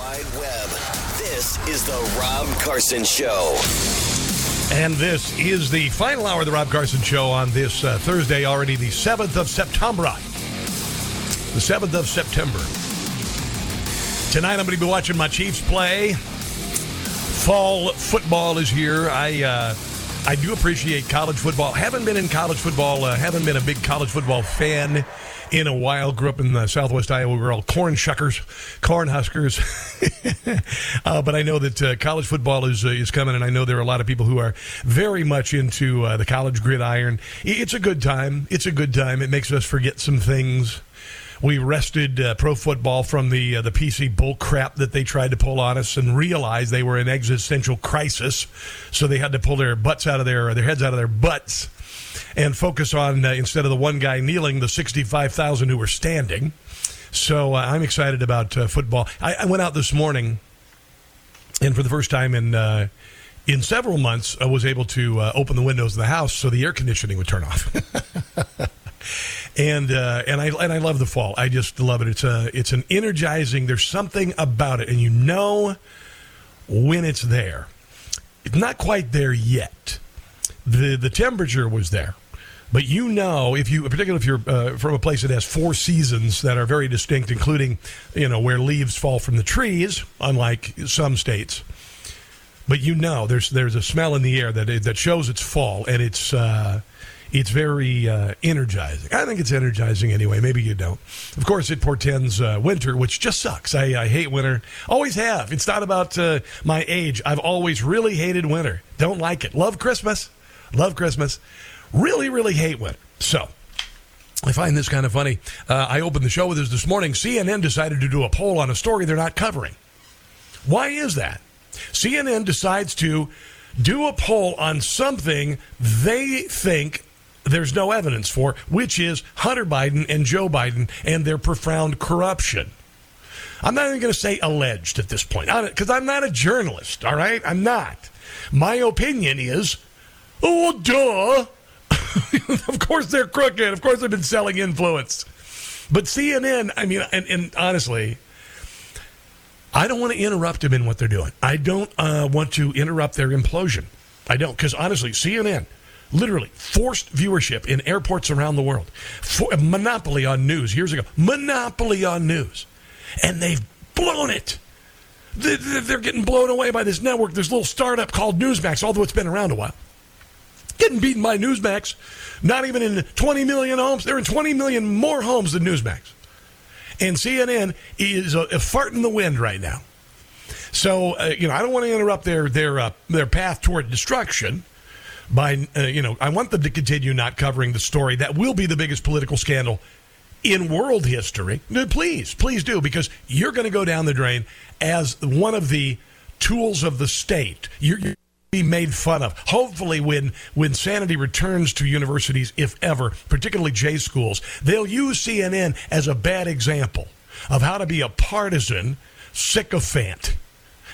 Speaker 1: Wide Web, this is the Rob Carson Show.
Speaker 2: And this is the final hour of the Rob Carson Show on this uh, Thursday, already the 7th of September. The 7th of September. Tonight I'm going to be watching my Chiefs play. Fall football is here. I uh, I do appreciate college football. Haven't been in college football. Uh, haven't been a big college football fan in a while. Grew up in uh, Southwest Iowa. We were all corn shuckers, corn huskers. uh, but I know that uh, college football is uh, is coming, and I know there are a lot of people who are very much into uh, the college gridiron. It's a good time. It's a good time. It makes us forget some things. We wrested uh, pro football from the the PC bull crap that they tried to pull on us, and realized they were in existential crisis. So they had to pull their butts out of their their heads out of their butts and focus on uh, instead of the one guy kneeling, the sixty five thousand who were standing. So uh, I'm excited about uh, football. I, I, went out this morning, and for the first time in uh, in several months, I was able to open the windows of the house so the air conditioning would turn off. and uh, and I and I love the fall. I just love it. It's a it's an energizing. There's something about it, and you know when it's there. It's not quite there yet. The The temperature was there, but you know if you, particularly if you're uh, from a place that has four seasons that are very distinct, including you know where leaves fall from the trees, unlike some states. But you know there's there's a smell in the air that that shows it's fall, and it's. Uh, it's very uh, energizing. I think it's energizing anyway. Maybe you don't. Of course, it portends uh, winter, which just sucks. I, I, hate winter. Always have. It's not about uh, my age. I've always really hated winter. Don't like it. Love Christmas. Love Christmas. Really, really hate winter. So. I find this kind of funny. Uh, I opened the show with this this morning. CNN decided to do a poll on a story they're not covering. Why is that? CNN decides to do a poll on something they think there's no evidence for, which is Hunter Biden and Joe Biden and their profound corruption. I'm not even going to say alleged at this point because I'm not a journalist, all right? I'm not. My opinion is, oh, duh. of course they're crooked. Of course they've been selling influence. But CNN, I mean, and, and honestly, I don't want to interrupt them in what they're doing. I don't uh, want to interrupt their implosion. I don't, because honestly, CNN, literally forced viewership in airports around the world. For, monopoly on news years ago. Monopoly on news. And they've blown it. They're getting blown away by this network, this little startup called Newsmax, although it's been around a while. Getting beaten by Newsmax, not even in 20 million homes. They're in 20 million more homes than Newsmax. And CNN is a, a fart in the wind right now. So, uh, you know, I don't want to interrupt their, their, uh, their path toward destruction by uh, you know I want them to continue not covering the story that will be the biggest political scandal in world history. Please, please do because you're going to go down the drain as one of the tools of the state. You're, you're be made fun of. Hopefully, when when sanity returns to universities, if ever, particularly J schools, they'll use CNN as a bad example of how to be a partisan sycophant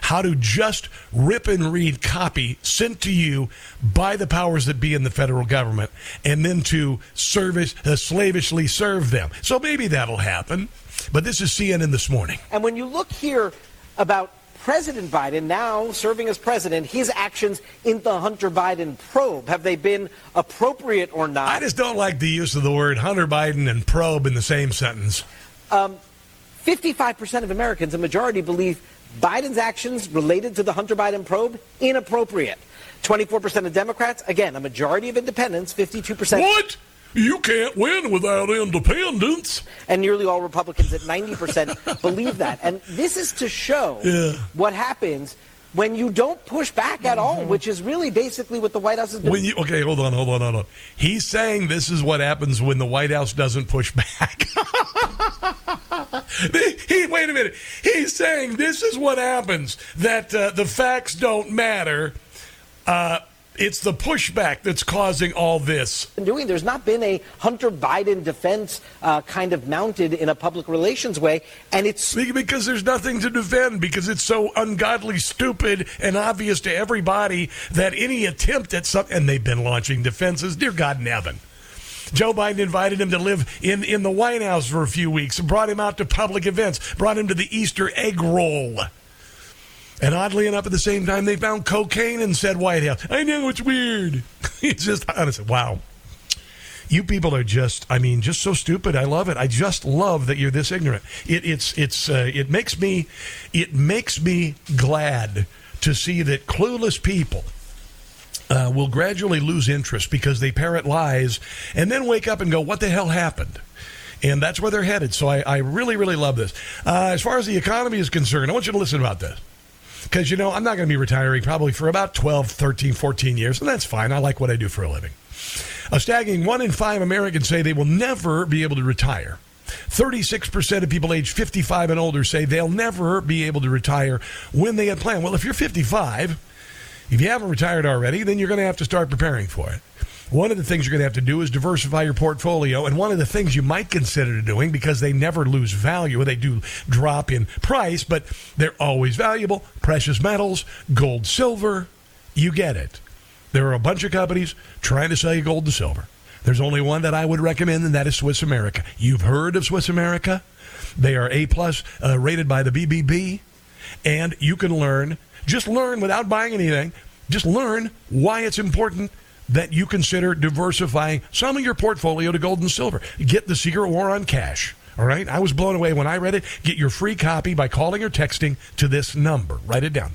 Speaker 2: how to just rip and read copy sent to you by the powers that be in the federal government and then to service uh, slavishly serve them. So maybe that'll happen. But this is CNN this morning.
Speaker 15: And when you look here about President Biden now serving as president, his actions in the Hunter Biden probe, have they been appropriate or not?
Speaker 2: I just don't like the use of the word Hunter Biden and probe in the same sentence.
Speaker 15: Um, 55% of Americans, a majority, believe Biden's actions related to the Hunter Biden probe inappropriate. 24% of Democrats, again, a majority of independents, 52%.
Speaker 2: What? You can't win without independence.
Speaker 15: And nearly all Republicans at 90% believe that. And this is to show
Speaker 2: Yeah.
Speaker 15: what happens when you don't push back at all, which is really basically what the White House is doing.
Speaker 2: When you, okay, hold on, hold on, hold on. He's saying this is what happens when the White House doesn't push back. he, wait a minute. He's saying this is what happens that uh, the facts don't matter. Uh, it's the pushback that's causing all this.
Speaker 15: doing. There's not been a Hunter Biden defense uh, kind of mounted in a public relations way, and it's
Speaker 2: because there's nothing to defend because it's so ungodly stupid and obvious to everybody that any attempt at something and they've been launching defenses. Dear God in heaven. Joe Biden invited him to live in, in the White House for a few weeks, brought him out to public events, brought him to the Easter egg roll. And oddly enough, at the same time, they found cocaine in said White House. I know it's weird. it's just honestly, wow. You people are just, I mean, just so stupid. I love it. I just love that you're this ignorant. It, it's, it's, uh, it makes me, it makes me glad to see that clueless people uh, will gradually lose interest because they parrot lies and then wake up and go, "What the hell happened?" And that's where they're headed. So I, I really, really love this. Uh, as far as the economy is concerned, I want you to listen about this because you know i'm not going to be retiring probably for about 12 13 14 years and that's fine. I like what i do for a living. A staggering one in five americans say they will never be able to retire. 36% of people age 55 and older say they'll never be able to retire when they had planned. Well if you're 55 if you haven't retired already then you're going to have to start preparing for it one of the things you're going to have to do is diversify your portfolio. And one of the things you might consider doing, because they never lose value, they do drop in price, but they're always valuable precious metals, gold, silver. You get it. There are a bunch of companies trying to sell you gold and silver. There's only one that I would recommend, and that is Swiss America. You've heard of Swiss America? They are A plus uh, rated by the BBB, and you can learn. Just learn without buying anything. Just learn why it's important that you consider diversifying some of your portfolio to gold and silver. Get the Secret War on Cash. All right. I was blown away when I read it. Get your free copy by calling or texting to this number. Write it down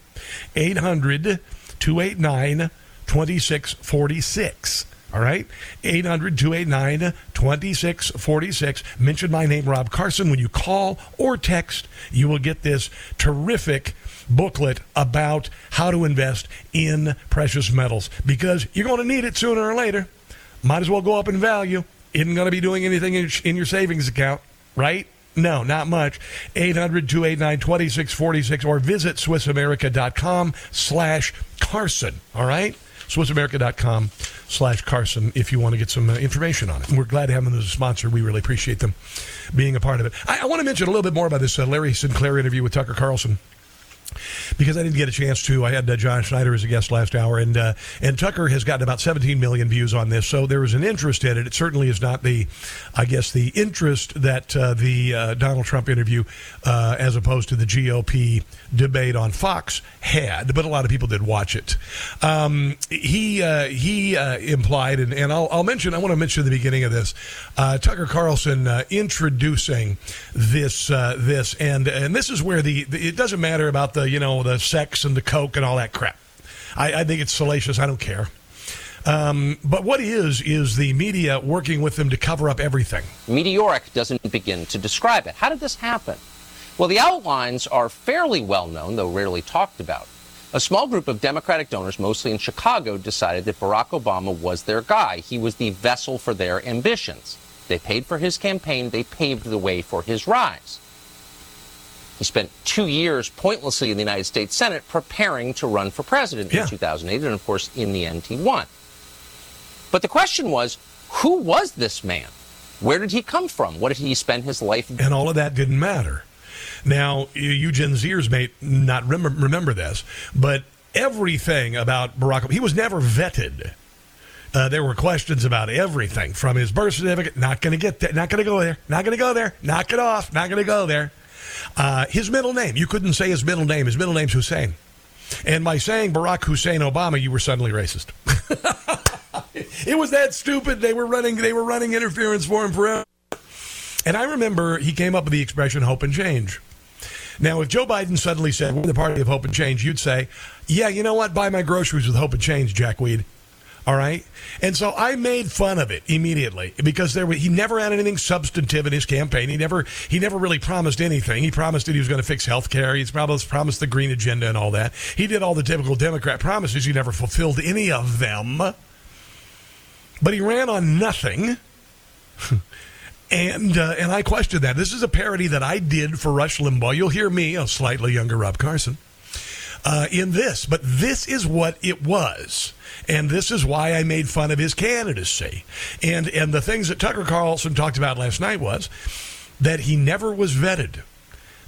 Speaker 2: 800 289 2646. All right. 800 289 2646. Mention my name, Rob Carson. When you call or text, you will get this terrific booklet about how to invest in precious metals because you're going to need it sooner or later. Might as well go up in value. Isn't going to be doing anything in your savings account, right? No, not much. 800 289 2646 or visit SwissAmerica.com slash Carson. All right? SwissAmerica.com slash Carson if you want to get some uh, information on it. And we're glad to have them as a sponsor. We really appreciate them being a part of it. I, I want to mention a little bit more about this uh, Larry Sinclair interview with Tucker Carlson because I didn't get a chance to. I had uh, John Schneider as a guest last hour, and uh, and Tucker has gotten about 17 million views on this, so there is an interest in it. It certainly is not the, I guess, the interest that uh, the uh, Donald Trump interview, uh, as opposed to the GOP debate on Fox had, but a lot of people did watch it. Um, he uh, he implied, and, and I'll, I'll mention. I want to mention the beginning of this. Tucker Carlson introducing this this, and and this is where the, the it doesn't matter about the you know the sex and the coke and all that crap. I, I think it's salacious. I don't care. Um, but what is is the media working with them to cover up everything?
Speaker 11: Meteoric doesn't begin to describe it. How did this happen? Well, the outlines are fairly well known, though rarely talked about. A small group of Democratic donors, mostly in Chicago, decided that Barack Obama was their guy. He was the vessel for their ambitions. They paid for his campaign, they paved the way for his rise. He spent two years pointlessly in the United States Senate preparing to run for president
Speaker 2: Yeah.
Speaker 11: in 2008, and of course, in the end, he won. But the question was who was this man? Where did he come from? What did he spend his life
Speaker 2: And all of that didn't matter. Now, you Gen Zers may not rem- remember this, but everything about Barack Obama, he was never vetted. Uh, there were questions about everything from his birth certificate. Not going to get there. Not going to go there. Not going to go there. Knock it off. Not going to go there. Uh, his middle name. You couldn't say his middle name. His middle name's Hussein. And by saying Barack Hussein Obama, you were suddenly racist. it was that stupid. They were running. They were running interference for him forever. And I remember he came up with the expression "hope and change." Now, if Joe Biden suddenly said we're the party of hope and change, you'd say, "Yeah, you know what? Buy my groceries with hope and change, Jackweed." All right, and so I made fun of it immediately because there was, he never had anything substantive in his campaign. He never he never really promised anything. He promised that he was going to fix health care. He's promised promised the green agenda and all that. He did all the typical Democrat promises. He never fulfilled any of them. But he ran on nothing. And uh, and I questioned that. This is a parody that I did for Rush Limbaugh. You'll hear me, a slightly younger Rob Carson, uh, in this. But this is what it was, and this is why I made fun of his candidacy. And and the things that Tucker Carlson talked about last night was that he never was vetted.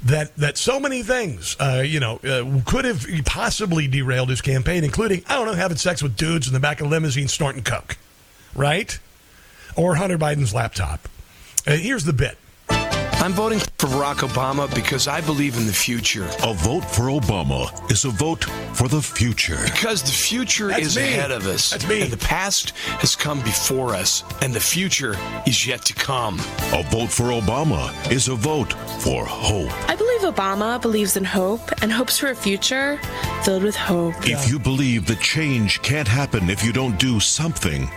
Speaker 2: That that so many things, uh, you know, uh, could have possibly derailed his campaign, including I don't know, having sex with dudes in the back of limousine snorting coke, right? Or Hunter Biden's laptop. Uh, here's the bit.
Speaker 16: I'm voting for Barack Obama because I believe in the future.
Speaker 17: A vote for Obama is a vote for the future.
Speaker 16: Because the future
Speaker 2: That's
Speaker 16: is
Speaker 2: me.
Speaker 16: ahead of us.
Speaker 2: That's me.
Speaker 16: And the past has come before us, and the future is yet to come.
Speaker 17: A vote for Obama is a vote for hope.
Speaker 18: I believe Obama believes in hope and hopes for a future filled with hope.
Speaker 17: If you believe that change can't happen if you don't do something,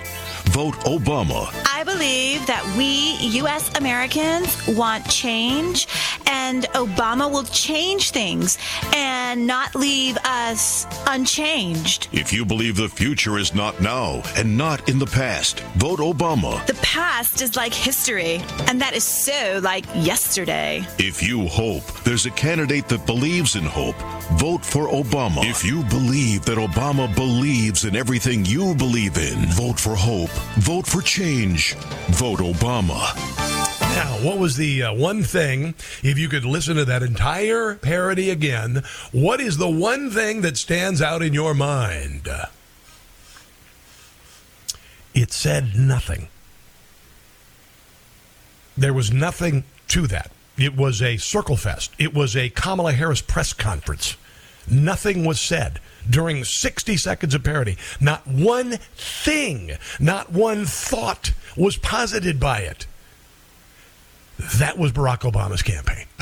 Speaker 17: vote Obama.
Speaker 19: I believe that we, U.S. Americans, want change, and Obama will change things and not leave us unchanged.
Speaker 17: If you believe the future is not now and not in the past, vote Obama.
Speaker 19: The past is like history, and that is so like yesterday.
Speaker 17: If you hope there's a candidate that believes in hope, vote for Obama. If you believe that Obama believes in everything you believe in, vote for hope. Vote for change. Vote Obama.
Speaker 2: Now, what was the uh, one thing, if you could listen to that entire parody again, what is the one thing that stands out in your mind? It said nothing. There was nothing to that. It was a circle fest. It was a Kamala Harris press conference. Nothing was said during 60 seconds of parody. Not one thing, not one thought was posited by it. That was Barack Obama's campaign.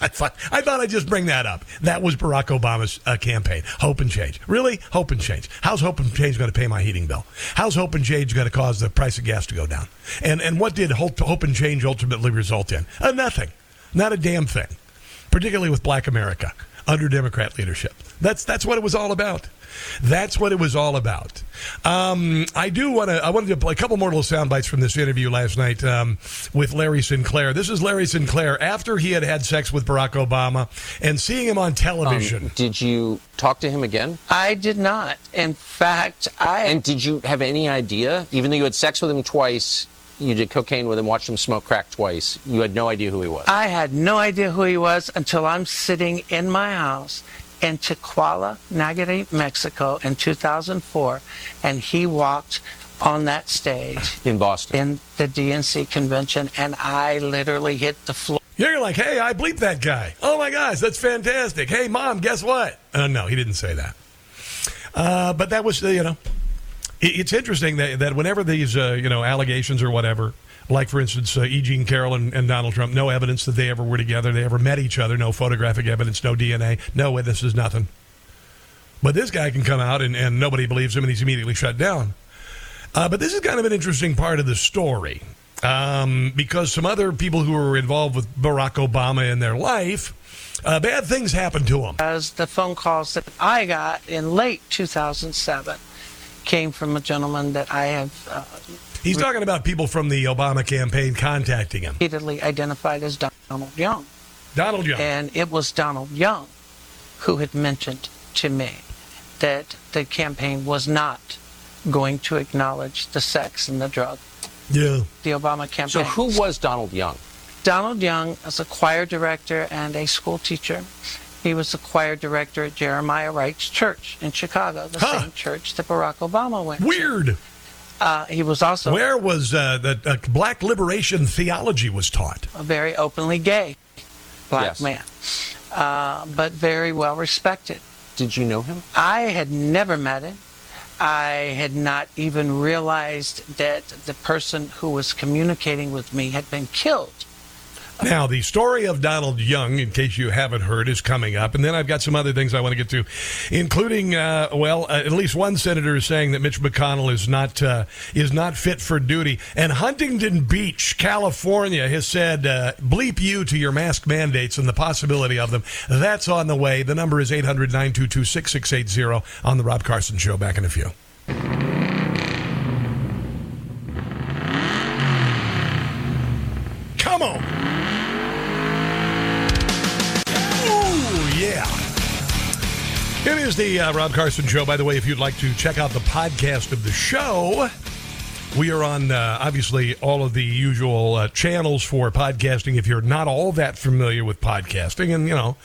Speaker 2: I thought I thought I'd just bring that up. That was Barack Obama's uh, campaign. Hope and change. Really? Hope and change. How's hope and change going to pay my heating bill? How's hope and change going to cause the price of gas to go down? And and what did hope, hope and change ultimately result in? Uh, nothing. Not a damn thing. Particularly with Black America under Democrat leadership. That's that's what it was all about. That's what it was all about. Um, I do want to. I wanted to play a couple more little sound bites from this interview last night um, with Larry Sinclair. This is Larry Sinclair after he had had sex with Barack Obama and seeing him on television.
Speaker 11: Um, did you talk to him again?
Speaker 20: I did not. In fact, I.
Speaker 11: And did you have any idea, even though you had sex with him twice, you did cocaine with him, watched him smoke crack twice, you had no idea who he was?
Speaker 20: I had no idea who he was until I'm sitting in my house in Tequila, Nayarit, Mexico in 2004, and he walked on that stage
Speaker 11: in Boston
Speaker 20: in the DNC convention, and I literally hit the floor.
Speaker 2: You're like, hey, I bleeped that guy. Oh my gosh, that's fantastic. Hey, mom, guess what? Uh, no, he didn't say that. Uh, but that was, uh, you know, it, it's interesting that, that whenever these, uh, you know, allegations or whatever, like for instance, uh, E. Jean Carroll and, and Donald Trump, no evidence that they ever were together, they ever met each other, no photographic evidence, no DNA, no witnesses, nothing. But this guy can come out and, and nobody believes him and he's immediately shut down. Uh, but this is kind of an interesting part of the story um, because some other people who were involved with Barack Obama in their life, uh, bad things happened to them.
Speaker 20: As the phone calls that I got in late 2007 came from a gentleman that I have. Uh,
Speaker 2: He's talking about people from the Obama campaign contacting him.
Speaker 20: repeatedly identified as Donald Young.
Speaker 2: Donald Young.
Speaker 20: And it was Donald Young who had mentioned to me that the campaign was not going to acknowledge the sex and the drug.
Speaker 2: Yeah.
Speaker 20: The Obama campaign.
Speaker 11: So who was Donald Young?
Speaker 20: Donald Young is a choir director and a school teacher. He was the choir director at Jeremiah Wright's church in Chicago, the
Speaker 2: Huh.
Speaker 20: same church that Barack Obama went. to.
Speaker 2: Weird.
Speaker 20: Uh, he was also
Speaker 2: Where was uh, the uh, black liberation theology was taught?
Speaker 20: a very openly gay black
Speaker 11: Yes.
Speaker 20: man, uh, but very well respected.
Speaker 11: Did you know him?
Speaker 20: I had never met him. I had not even realized that the person who was communicating with me had been killed.
Speaker 2: Now, the story of Donald Young, in case you haven't heard, is coming up. And then I've got some other things I want to get to, including, uh, well, uh, at least one senator is saying that Mitch McConnell is not, uh, is not fit for duty. And Huntington Beach, California, has said, uh, bleep you to your mask mandates and the possibility of them. That's on the way. The number is 800 922 6680 on The Rob Carson Show. Back in a few. Is the uh, Rob Carson Show. By the way, if you'd like to check out the podcast of the show, we are on uh, obviously all of the usual uh, channels for podcasting. If you're not all that familiar with podcasting, and you know,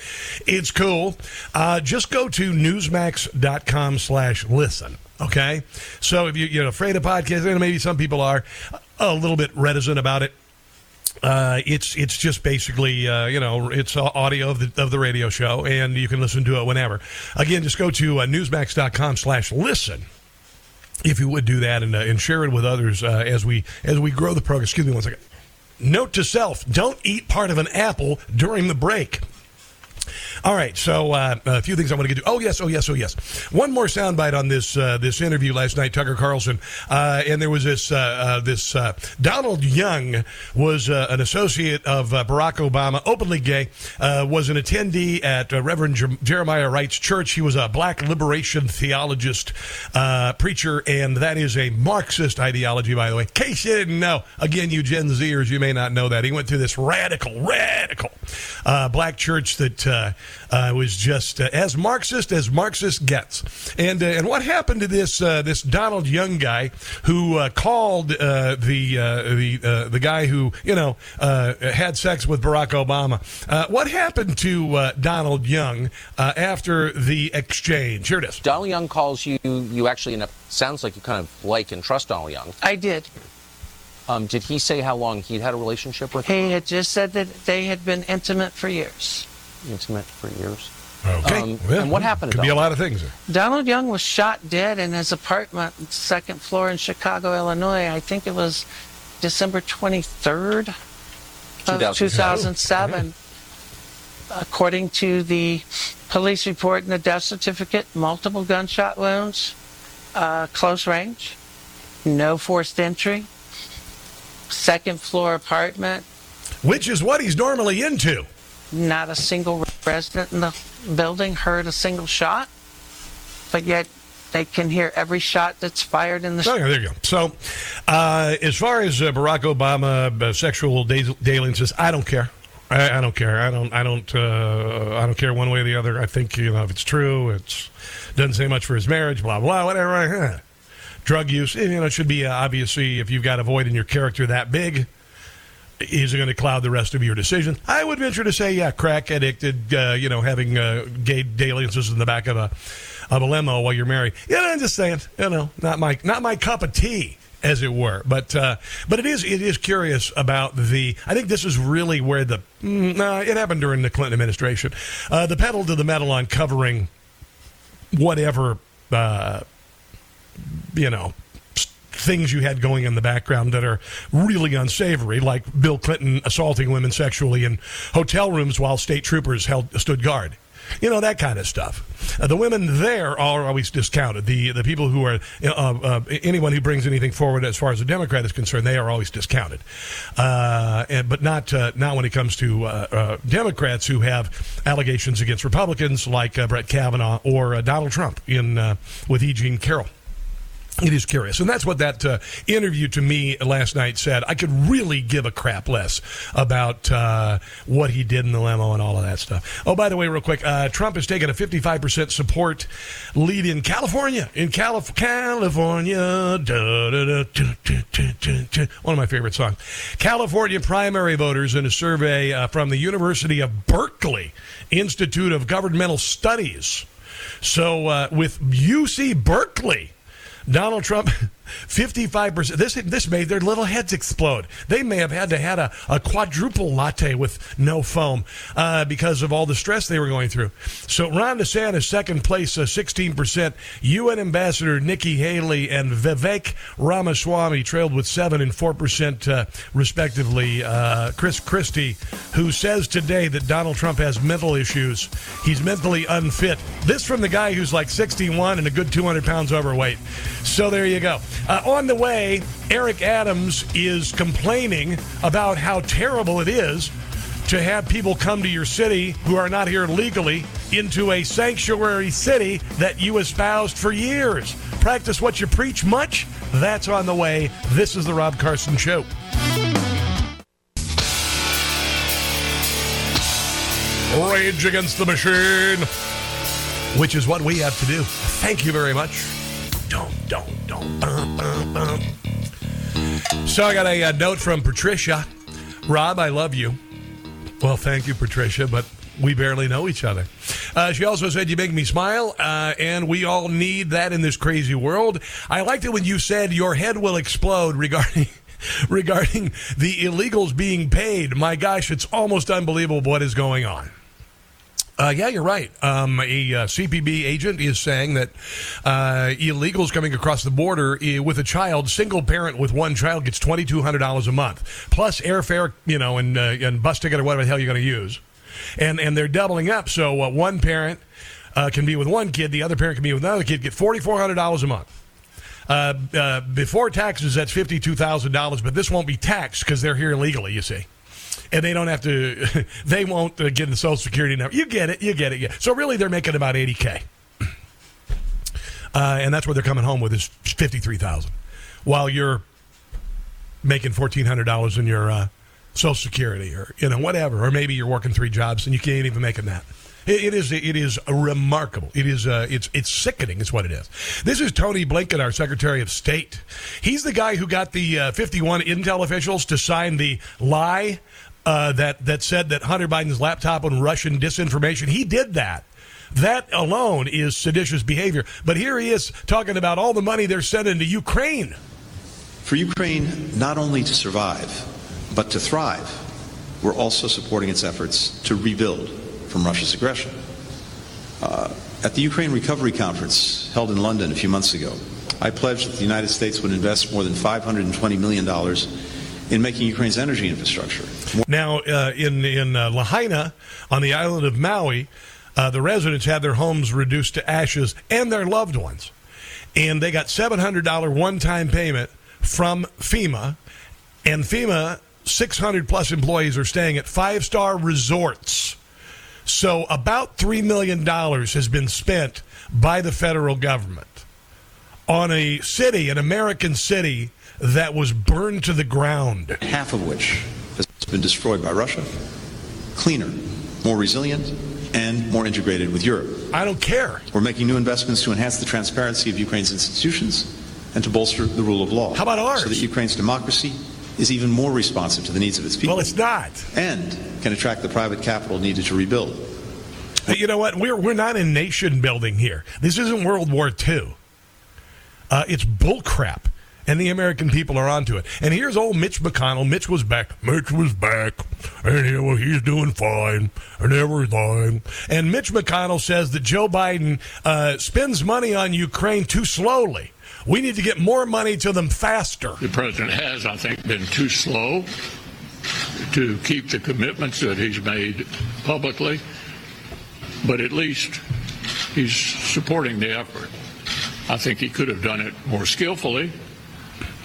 Speaker 2: it's cool, uh, just go to newsmax.com slash listen. Okay. So if you, you're afraid of podcasting, and maybe some people are a little bit reticent about it, uh, it's it's just basically uh, you know it's audio of the of the radio show, and you can listen to it whenever. Again, just go to uh, newsmax.com/slash listen if you would do that and uh, and share it with others uh, as we as we grow the program. Excuse me one second. Note to self: Don't eat part of an apple during the break. All right, so uh, a few things I want to get to. Oh yes, oh yes, oh yes. One more soundbite on this uh, this interview last night, Tucker Carlson, uh, and there was this uh, uh, this uh, Donald Young was an associate of Barack Obama, openly gay, was an attendee at Reverend Jer- Jeremiah Wright's church. He was a black liberation theologist, preacher, and that is a Marxist ideology, by the way. In case you didn't know, again, you Gen Zers, you may not know that he went through this radical, radical black church that. Uh, was just uh, as Marxist as Marxist gets. And uh, and what happened to this uh, this Donald Young guy who uh, called uh, the uh, the uh, the guy who you know uh, had sex with Barack Obama? Uh, what happened to uh, Donald Young uh, after the exchange? Here it is.
Speaker 11: Donald Young calls you. You actually end up. Sounds like you kind of like and trust Donald Young.
Speaker 20: I did.
Speaker 11: Um, did he say how long he'd had a relationship with?
Speaker 20: He had just said that they had been intimate for years.
Speaker 11: Intimate for years.
Speaker 2: Okay.
Speaker 11: Um,
Speaker 2: Well,
Speaker 11: and what happened? To
Speaker 2: Could be a
Speaker 11: Donald?
Speaker 2: lot of things.
Speaker 20: Donald Young was shot dead in his apartment, second floor in Chicago, Illinois. I think it was December 23rd of
Speaker 11: 2007.
Speaker 20: 2007. According to the police report and the death certificate, multiple gunshot wounds, uh, close range, no forced entry, second floor apartment,
Speaker 2: Which is what he's normally into.
Speaker 20: Not a single resident in the building heard a single shot, but yet they can hear every shot that's fired in the
Speaker 2: Oh, yeah, there you go. So, uh, as far as uh, Barack Obama uh, sexual da- dalliances, I don't care. I, I don't care. I don't. I don't. Uh, I don't care one way or the other. I think you know if it's true, it's doesn't say much for his marriage. Blah blah. Whatever. Drug use. You know, it should be uh, obviously if you've got a void in your character that big. Is it going to cloud the rest of your decision? I would venture to say, yeah, crack addicted, uh, you know, having uh, gay dalliances in the back of a of a limo while you're married. You know, I'm just saying, you know, not my not my cup of tea, as it were. But uh, but it is it is curious about the. I think this is really where the mm, nah, it happened during the Clinton administration. Uh, the pedal to the metal on covering whatever uh, you know things you had going in the background that are really unsavory, like Bill Clinton assaulting women sexually in hotel rooms while state troopers held stood guard. You know that kind of stuff. Uh, the women there are always discounted. The the people who are uh, uh, anyone who brings anything forward as far as the Democrat is concerned, they are always discounted. Uh, and, but not uh, not when it comes to uh, Democrats who have allegations against Republicans like Brett Kavanaugh or Donald Trump in with E. Jean Carroll. It is curious. And that's what that uh, interview to me last night said. I could really give a crap less about uh, what he did in the limo and all of that stuff. Oh, by the way, real quick, uh, Trump has taken a 55% support lead in California. In Calif- California. One of my favorite songs. California primary voters in a survey uh, from the University of Berkeley Institute of Governmental Studies. So uh, with UC Berkeley. Donald Trump, 55%. This, this made their little heads explode. They may have had to had a, a quadruple latte with no foam uh, because of all the stress they were going through. So Ron DeSantis, second place, uh, 16%. UN Ambassador Nikki Haley and Vivek Ramaswamy trailed with 7 and 4%, uh, respectively. Uh, Chris Christie, who says today that Donald Trump has mental issues. He's mentally unfit. This from the guy who's like 61 and a good 200 pounds overweight. So there you go. Uh, on the way, Eric Adams is complaining about how terrible it is to have people come to your city who are not here legally into a sanctuary city that you espoused for years. Practice what you preach much? That's on the way. This is the Rob Carson Show. Rage against the machine, which is what we have to do. Thank you very much. Bum, bum, bum. So I got a, uh note from Patricia. Rob, I love you. Well, thank you, Patricia, but we barely know each other. Uh, she also said, You make me smile, uh, and we all need that in this crazy world. I liked it when you said your head will explode regarding. Regarding the illegals being paid, my gosh, it's almost unbelievable what is going on. Uh, yeah, you're right. Um, a uh, CPB agent is saying that uh, illegals coming across the border uh, with a child, single parent with one child, gets twenty two hundred dollars a month plus airfare, you know, and uh, and bus ticket or whatever the hell you're going to use, and and they're doubling up. So uh, one parent uh, can be with one kid, the other parent can be with another kid, get forty four hundred dollars a month. Before taxes, that's fifty two thousand dollars, but this won't be taxed because they're here illegally. You see and they don't have to they won't uh, get the social security number you get it you get it yeah. so really they're making about 80k uh, and that's what they're coming home with is 53000 while you're making $1400 in your uh, social security or you know whatever or maybe you're working three jobs and you can't even make that it, it is it is remarkable. It is uh, it's it's sickening. Is what it is. This is Tony Blinken, our Secretary of State. He's the guy who got the uh, 51 intel officials to sign the lie uh, that that said that Hunter Biden's laptop on Russian disinformation. He did that. That alone is seditious behavior. But here he is talking about all the money they're sending to Ukraine.
Speaker 21: For Ukraine not only to survive, but to thrive, we're also supporting its efforts to rebuild from Russia's aggression. Uh, at the Ukraine Recovery Conference held in London a few months ago, I pledged that the United States would invest more than $520 million in making Ukraine's energy infrastructure.
Speaker 2: Now, uh, in in uh, Lahaina, on the island of Maui, uh, the residents had their homes reduced to ashes and their loved ones, and they got seven hundred dollar one time payment from FEMA, and FEMA six hundred plus employees are staying at five star resorts. So about three million dollars has been spent by the federal government on a city, an American city that was burned to the ground.
Speaker 21: Half of which has been destroyed by Russia. Cleaner, more resilient, and more integrated with Europe.
Speaker 2: I don't care.
Speaker 21: We're making new investments to enhance the transparency of Ukraine's institutions and to bolster the rule of law.
Speaker 2: How about ours?
Speaker 21: So that Ukraine's democracy is even more responsive to the needs of its people.
Speaker 2: Well, it's not.
Speaker 21: And can attract the private capital needed to rebuild.
Speaker 2: You know what? We're we're not in nation building here. This isn't World War II. Uh, it's bullcrap, and the American people are onto it. And here's old Mitch McConnell. Mitch was back. Mitch was back, and he, well, he's doing fine and everything. And Mitch McConnell says that Joe Biden uh, spends money on Ukraine too slowly. We need to get more money to them faster.
Speaker 22: The president has, I think, been too slow to keep the commitments that he's made publicly, but at least he's supporting the effort. I think he could have done it more skillfully,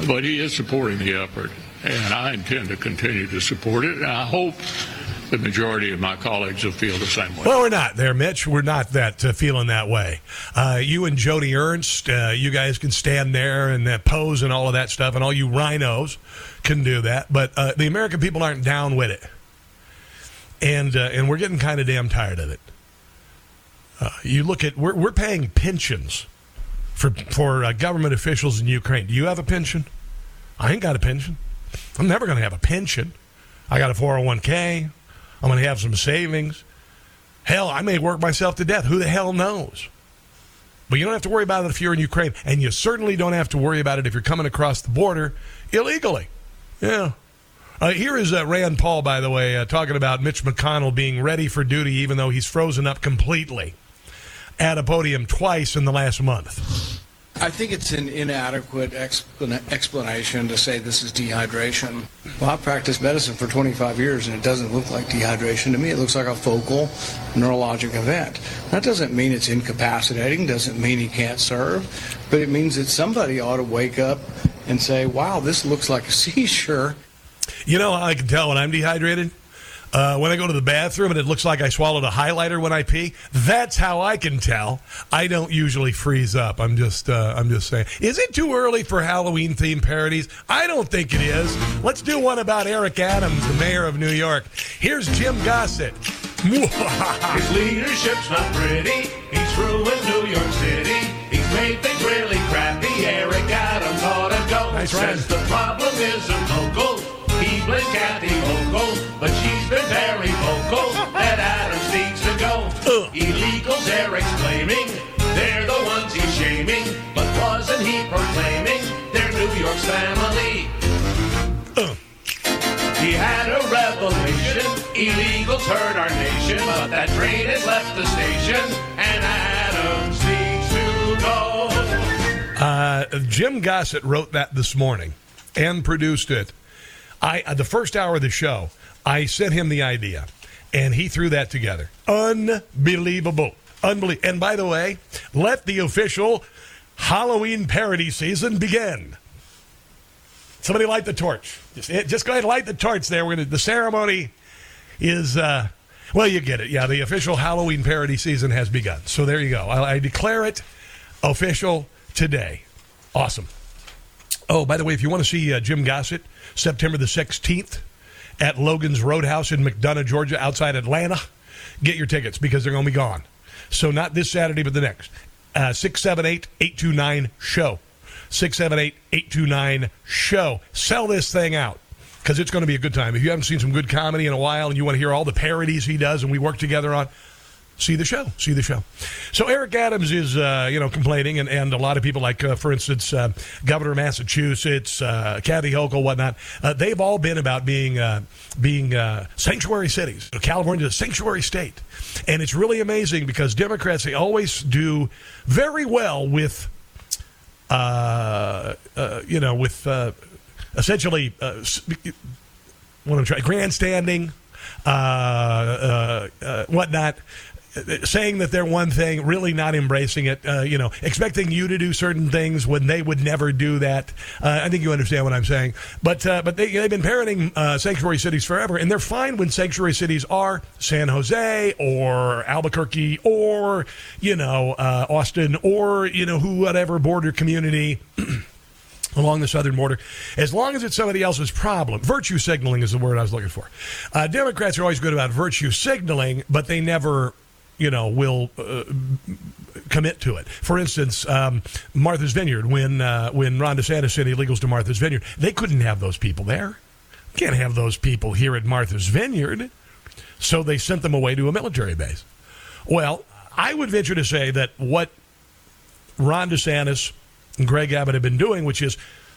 Speaker 22: but he is supporting the effort, and I intend to continue to support it. And I hope the majority of my colleagues will feel the same way.
Speaker 2: Well, we're not there, Mitch. We're not that uh, feeling that way. Uh, you and Jody Ernst, uh, you guys can stand there and pose and all of that stuff, and all you rhinos can do that. But uh, the American people aren't down with it, and uh, and we're getting kind of damn tired of it. Uh, you look at we're we're paying pensions for for uh, government officials in Ukraine. Do you have a pension? I ain't got a pension. I'm never going to have a pension. I got a 401k. I'm going to have some savings. Hell, I may work myself to death. Who the hell knows? But you don't have to worry about it if you're in Ukraine, and you certainly don't have to worry about it if you're coming across the border illegally. Yeah. Uh, here is uh, Rand Paul, by the way, uh, talking about Mitch McConnell being ready for duty, even though he's frozen up completely at a podium twice in the last month.
Speaker 23: I think it's an inadequate explan- explanation to say this is dehydration. Well, I've practiced medicine for 25 years and it doesn't look like dehydration to me. It looks like a focal neurologic event. That doesn't mean it's incapacitating, doesn't mean he can't serve, but it means that somebody ought to wake up and say, wow, this looks like a seizure.
Speaker 2: You know how I can tell when I'm dehydrated? Uh, when I go to the bathroom and it looks like I swallowed a highlighter when I pee, that's how I can tell. I don't usually freeze up. I'm just, uh, I'm just saying. Is it too early for Halloween themed parodies? I don't think it is. Let's do one about Eric Adams, the mayor of New York. Here's Jim Gossett.
Speaker 10: His leadership's not pretty. He's ruined New York City. He's made things really crappy. Eric Adams ought to go.
Speaker 2: Nice
Speaker 10: Says the problem isn't local. He blames Kathy Hochul, but she's been very vocal that Adams needs to go. Illegals, Eric's claiming they're the ones he's shaming, but wasn't he proclaiming they're New York's family? He had a revelation. Illegals hurt our nation, but that train has left the station, and Adams needs to go.
Speaker 2: Uh, Jim Gossett wrote that this morning and produced it. I uh, the first hour of the show, I sent him the idea, and he threw that together. Unbelievable, unbelievable. And by the way, let the official Halloween parody season begin. Somebody light the torch. Just, eh, just go ahead and light the torch there. We're gonna, the ceremony is, uh, well, you get it. Yeah, the official Halloween parody season has begun. So there you go. I, I declare it official today. Awesome. Oh, by the way, if you want to see uh, Jim Gossett, September the 16th at Logan's Roadhouse in McDonough, Georgia, outside Atlanta, get your tickets because they're going to be gone. So not this Saturday, but the next. Uh, 678 829 show. 678 829 show. Sell this thing out because it's going to be a good time. If you haven't seen some good comedy in a while and you want to hear all the parodies he does and we work together on, see the show. See the show. So Eric Adams is, uh, you know, complaining, and, and a lot of people, like, uh, for instance, uh, Governor of Massachusetts, uh, Kathy Hochul, whatnot, uh, they've all been about being uh, being sanctuary cities. California is a sanctuary state. And it's really amazing because Democrats, they always do very well with, you know, with essentially what I'm trying, grandstanding, uh, uh, uh, whatnot, saying that they're one thing, really not embracing it, uh, you know, expecting you to do certain things when they would never do that. Uh, I think you understand what I'm saying. But uh, but they, they've been parroting uh, sanctuary cities forever, and they're fine when sanctuary cities are San Jose or Albuquerque or, you know, uh, Austin or, you know, who, whatever border community along the southern border, as long as it's somebody else's problem. Virtue signaling is the word I was looking for. Uh, Democrats are always good about virtue signaling, but they never, you know, will uh, commit to it. For instance, um, Martha's Vineyard, when uh, when Ron DeSantis sent illegals to Martha's Vineyard, they couldn't have those people there. Can't have those people here at Martha's Vineyard. So they sent them away to a military base. Well, I would venture to say that what Ron DeSantis and Greg Abbott have been doing, which is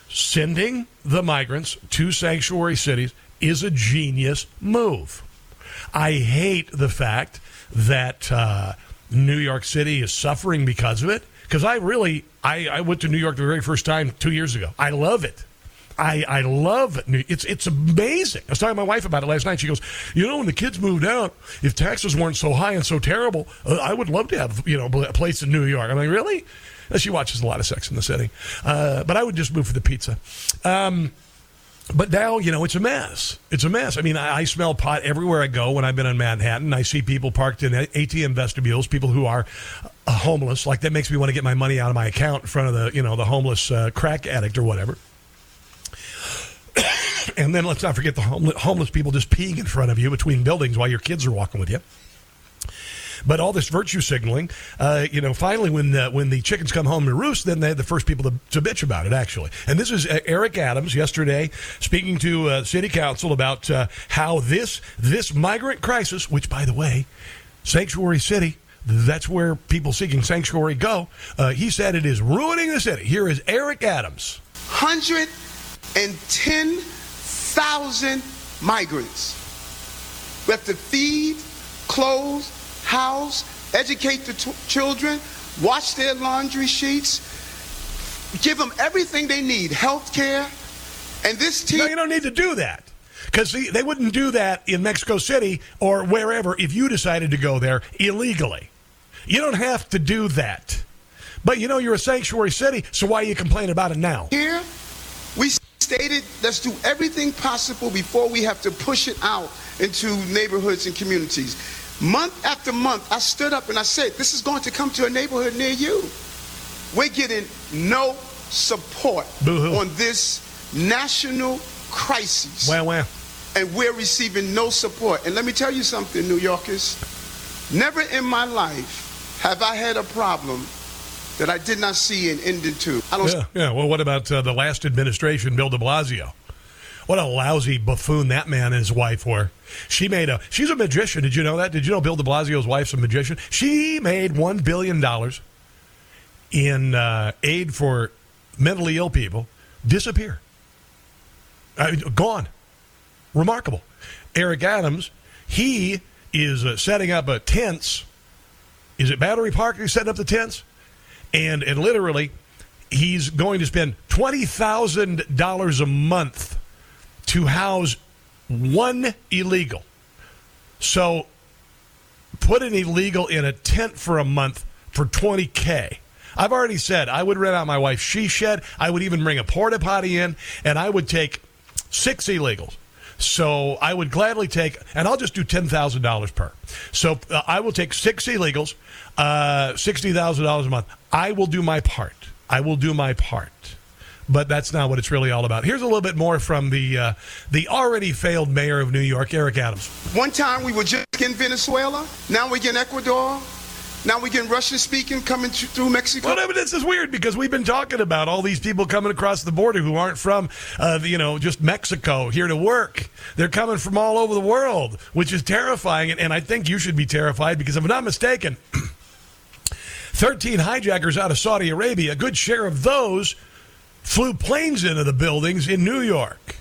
Speaker 2: sending the migrants to sanctuary cities, is a genius move. I hate the fact that uh, New York City is suffering because of it. Because I really, I, I went to New York the very first time two years ago. I love it. I, I love it. It's it's amazing. I was talking to my wife about it last night. She goes, you know, when the kids moved out, if taxes weren't so high and so terrible, uh, I would love to have you know a place in New York. I'm like, really? She watches a lot of Sex in the City, uh, but I would just move for the pizza. Um, But now, you know, it's a mess. It's a mess. I mean, I, I smell pot everywhere I go when I've been in Manhattan. I see people parked in ATM vestibules, people who are uh, homeless. Like, that makes me want to get my money out of my account in front of the, you know, the homeless uh, crack addict or whatever. and then let's not forget the homeless, homeless people just peeing in front of you between buildings while your kids are walking with you. But all this virtue signaling, uh, you know, finally when the, when the chickens come home to roost, then they're the first people to, to bitch about it, actually. And this is uh, Eric Adams yesterday speaking to uh, City Council about uh, how this this migrant crisis, which by the way, Sanctuary City. That's where people seeking sanctuary go. Uh, he said it is ruining the city. Here is Eric Adams.
Speaker 24: 110,000 migrants. We have to feed, clothe, house, educate the t- children, wash their laundry sheets, give them everything they need, health care. And this team.
Speaker 2: No, you don't need to do that. Because they wouldn't do that in Mexico City or wherever if you decided to go there illegally. You don't have to do that. But you know, you're a sanctuary city, so why are you complaining about it now?
Speaker 24: Here, we stated let's do everything possible before we have to push it out into neighborhoods and communities. Month after month, I stood up and I said, This is going to come to a neighborhood near you. We're getting no support
Speaker 2: Boo-hoo.
Speaker 24: on this national crisis.
Speaker 2: Well, well.
Speaker 24: And we're receiving no support. And let me tell you something, New Yorkers. Never in my life have I had a problem that I did not see an ending to. I don't
Speaker 2: Yeah, yeah. Well, what about uh, the last administration, Bill de Blasio? What a lousy buffoon that man and his wife were. She made a. She's a magician. Did you know that? Did you know Bill de Blasio's wife's a magician? She made $1 billion in uh, aid for mentally ill people disappear. Mean, gone. Remarkable. Eric Adams, he is uh, setting up a tents. Is it Battery Park? He's setting up the tents, and and literally, he's going to spend twenty thousand dollars a month to house one illegal. So, put an illegal in a tent for a month for twenty k. I've already said I would rent out my wife's she shed. I would even bring a porta potty in, and I would take six illegals. So I would gladly take, and I'll just do ten thousand dollars per. So uh, I will take six illegals, uh, sixty thousand dollars a month. I will do my part. I will do my part. But that's not what it's really all about. Here's a little bit more from the uh, the already failed mayor of New York, Eric Adams.
Speaker 24: One time we were just in Venezuela. Now we're in Ecuador. Now we're getting Russian speaking coming through Mexico.
Speaker 2: Well, no, but this is weird because we've been talking about all these people coming across the border who aren't from, uh, you know, just Mexico here to work. They're coming from all over the world, which is terrifying. And, and I think you should be terrified because if I'm not mistaken, 13 hijackers out of Saudi Arabia, a good share of those flew planes into the buildings in New York.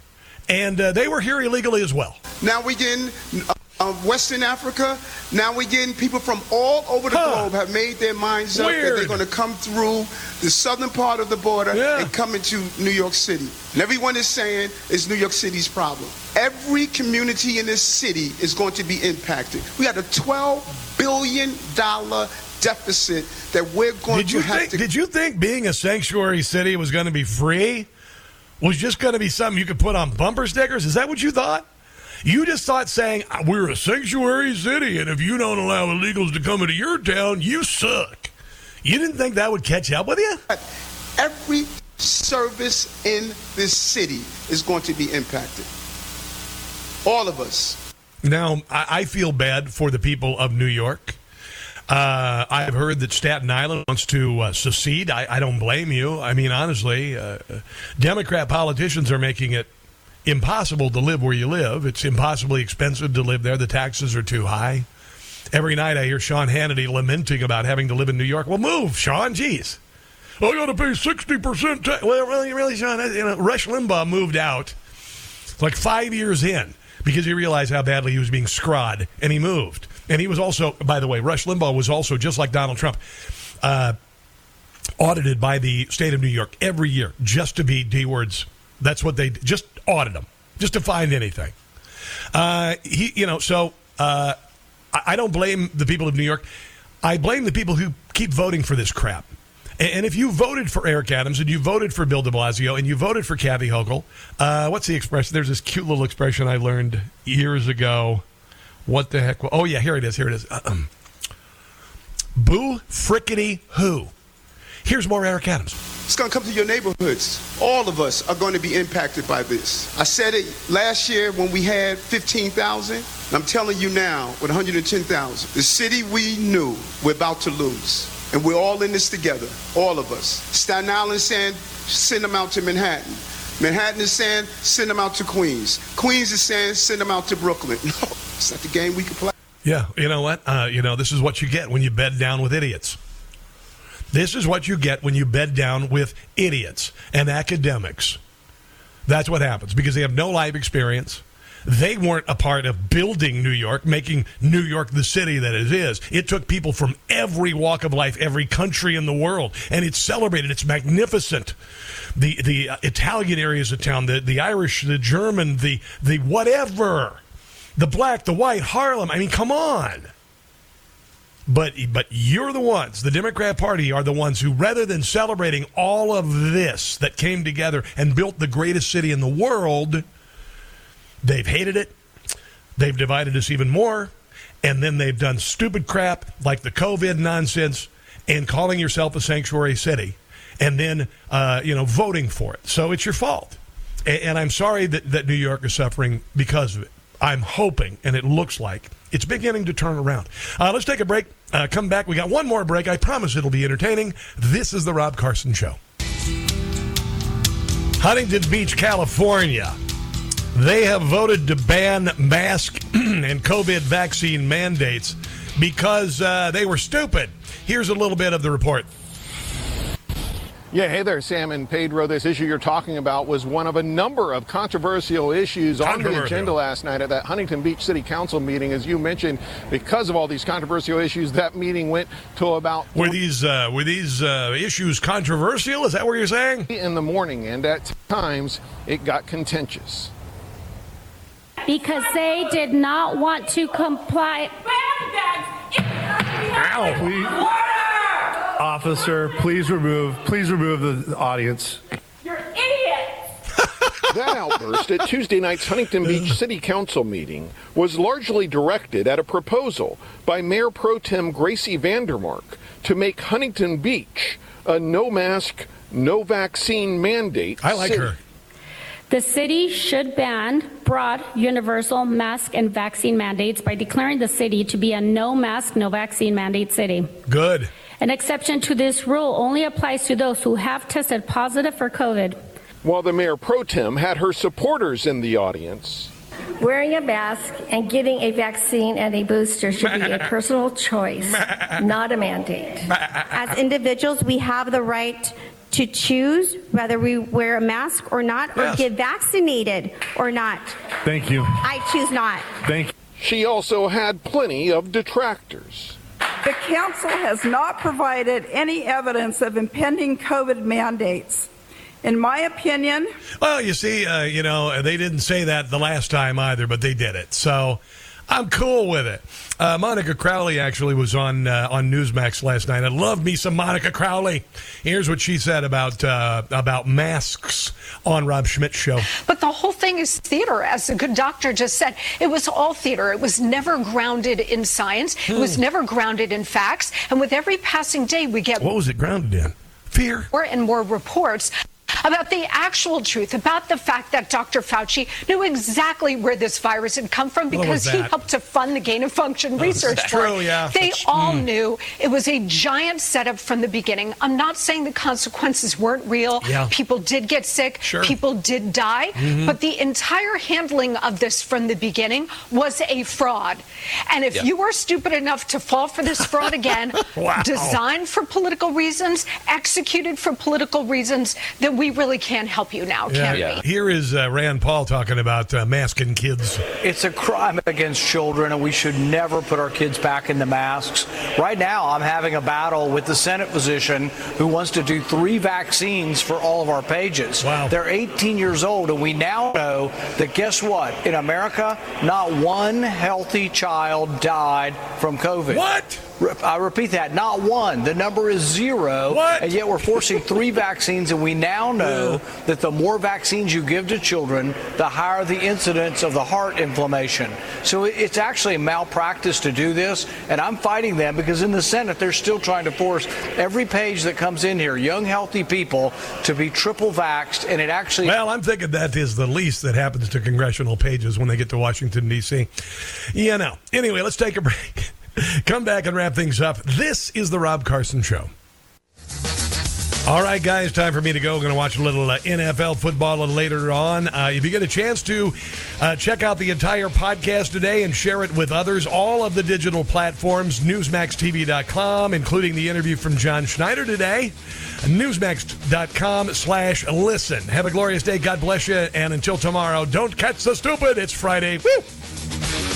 Speaker 2: And uh, they were here illegally as well.
Speaker 24: Now we're getting uh, uh, Western Africa. Now we're getting people from all over the globe have made their minds up that they're going to come through the southern part of the border and come into New York City. And everyone is saying it's New York City's problem. Every community in this city is going to be impacted. We had a $12 billion deficit that we're going
Speaker 2: Did you
Speaker 24: to have
Speaker 2: think?
Speaker 24: to.
Speaker 2: Did you think being a sanctuary city was going to be free? Was just going to be something you could put on bumper stickers? Is that what you thought? You just thought saying "Uh, we're a sanctuary city, and if you don't allow illegals to come into your town, you suck. You didn't think that would catch up with you?
Speaker 24: Every service in this city is going to be impacted. All of us.
Speaker 2: Now, I, I feel bad for the people of New York. Uh, I've heard that Staten Island wants to uh, secede. I, I don't blame you. I mean, honestly, uh, Democrat politicians are making it impossible to live where you live. It's impossibly expensive to live there. The taxes are too high. Every night I hear Sean Hannity lamenting about having to live in New York. Well, move, Sean. Jeez. I got to pay 60% tax. Well, really, really, Sean, you know, Rush Limbaugh moved out like five years in because he realized how badly he was being scrod and he moved. And he was also, by the way, Rush Limbaugh was also, just like Donald Trump, uh, audited by the state of New York every year just to be D words. That's what they just audit them, just to find anything. Uh, he, you know, so uh, I don't blame the people of New York. I blame the people who keep voting for this crap. And and if you voted for Eric Adams and you voted for Bill de Blasio and you voted for Kathy Hochul, uh, what's the expression? There's this cute little expression I learned years ago. What the heck? Oh, yeah, here it is. Here it is. Uh-um. Boo frickety who. Here's more Eric Adams.
Speaker 24: It's going to come to your neighborhoods. All of us are going to be impacted by this. I said it last year when we had 15,000. I'm telling you now with 110,000. The city we knew we're about to lose. And we're all in this together, all of us. Staten Island saying, send them out to Manhattan. Manhattan is saying, send them out to Queens. Queens is saying, send them out to Brooklyn. No, it's not the game we can play.
Speaker 2: Yeah, you know what? Uh, you know, this is what you get when you bed down with idiots. This is what you get when you bed down with idiots and academics. That's what happens because they have no life experience. They weren't a part of building New York, making New York the city that it is. It took people from every walk of life, every country in the world, and it's celebrated. It's magnificent. The the Italian areas of town, the the Irish, the German, the the whatever, the black, the white, Harlem. I mean, come on. But but you're the ones, the Democrat Party are the ones who, rather than celebrating all of this that came together and built the greatest city in the world, they've hated it. They've divided us even more, and then they've done stupid crap like the COVID nonsense and calling yourself a sanctuary city, and then uh, you know voting for it. So it's your fault, and, and I'm sorry that that New York is suffering because of it. I'm hoping, and it looks like it's beginning to turn around. Uh, let's take a break. Uh, come back. We got one more break. I promise it'll be entertaining. This is the Rob Carson Show. Huntington Beach, California. They have voted to ban mask and COVID vaccine mandates because uh, they were stupid. Here's a little bit of the report.
Speaker 25: Yeah, hey there, Sam and Pedro. This issue you're talking about was one of a number of controversial issues on the agenda last night at that Huntington Beach City Council meeting. As you mentioned, because of all these controversial issues, that meeting went to about
Speaker 2: Were these uh, were these uh, issues controversial? Is that what you're saying?
Speaker 25: in the morning, and at times it got contentious.
Speaker 26: Because they did not want to comply.
Speaker 27: Officer, please remove, please remove the audience. You're idiots.
Speaker 25: that outburst at Tuesday night's Huntington Beach City Council meeting was largely directed at a proposal by Mayor Pro Tem Gracie Vandermark to make Huntington Beach a no mask, no vaccine mandate.
Speaker 2: I like
Speaker 25: city.
Speaker 2: her.
Speaker 26: The city should ban broad, universal mask and vaccine mandates by declaring the city to be a no mask, no vaccine mandate city.
Speaker 2: Good.
Speaker 26: An exception to this rule only applies to those who have tested positive for COVID.
Speaker 25: While the Mayor Pro Tem had her supporters in the audience.
Speaker 28: Wearing a mask and getting a vaccine and a booster should be a personal choice, not a mandate.
Speaker 29: As individuals, we have the right to choose whether we wear a mask or not, or get vaccinated or not.
Speaker 27: Thank you.
Speaker 29: I choose not.
Speaker 27: Thank you.
Speaker 25: She also had plenty of detractors.
Speaker 30: The council has not provided any evidence of impending COVID mandates. In my opinion,
Speaker 2: Well, you see, uh, you know, they didn't say that the last time either, but they did it. So I'm cool with it. Uh, Monica Crowley actually was on uh, on Newsmax last night. I love me some Monica Crowley. Here's what she said about uh, about masks on Rob Schmitt's show.
Speaker 31: But the whole thing is theater, as the good doctor just said. It was all theater. It was never grounded in science. It was
Speaker 2: Hmm.
Speaker 31: never grounded in facts. And with every passing day, we get
Speaker 2: What was it grounded in? Fear.
Speaker 31: more and more reports about the actual truth, about the fact that Dr. Fauci knew exactly where this virus had come from because he helped to fund the gain of function research.
Speaker 2: that's true, yeah.
Speaker 31: They all
Speaker 2: mm.
Speaker 31: knew it was a giant setup from the beginning. I'm not saying the consequences weren't real.
Speaker 2: Yeah.
Speaker 31: People did get sick.
Speaker 2: Sure.
Speaker 31: People did die.
Speaker 2: Mhm.
Speaker 31: But the entire handling of this from the beginning was a fraud. And if
Speaker 2: Yeah.
Speaker 31: you were stupid enough to fall for this fraud again,
Speaker 2: Wow.
Speaker 31: designed for political reasons, executed for political reasons, then we really can't help you now, can we?
Speaker 2: Here is uh, Rand Paul talking about uh, masking kids.
Speaker 32: It's a crime against children, and we should never put our kids back in the masks. Right now, I'm having a battle with the Senate physician who wants to do three vaccines for all of our pages. Wow. They're 18 years old, and we now know that guess what? In America, not one healthy child died from COVID.
Speaker 2: What?
Speaker 32: I repeat that, not one. The number is zero.
Speaker 2: What?
Speaker 32: And yet we're forcing three vaccines, and we now know that the more vaccines you give to children, the higher the incidence of the heart inflammation. So it's actually a malpractice to do this, and I'm fighting them because in the Senate they're still trying to force every page that comes in here, young, healthy people, to be triple vaxxed, and it actually.
Speaker 2: Well, I'm thinking that is the least that happens to congressional pages when they get to Washington, D.C. You know. Anyway, let's take a break. Come back and wrap things up. This is the Rob Carson Show. All right, guys, time for me to go. We're going to watch a little uh, NFL football later on. Uh, if you get a chance to uh, check out the entire podcast today and share it with others, all of the digital platforms, newsmaxtv.com, including the interview from John Schneider today, newsmax.com slash listen. Have a glorious day. God bless you. And until tomorrow, don't catch the stupid. It's Friday. Woo!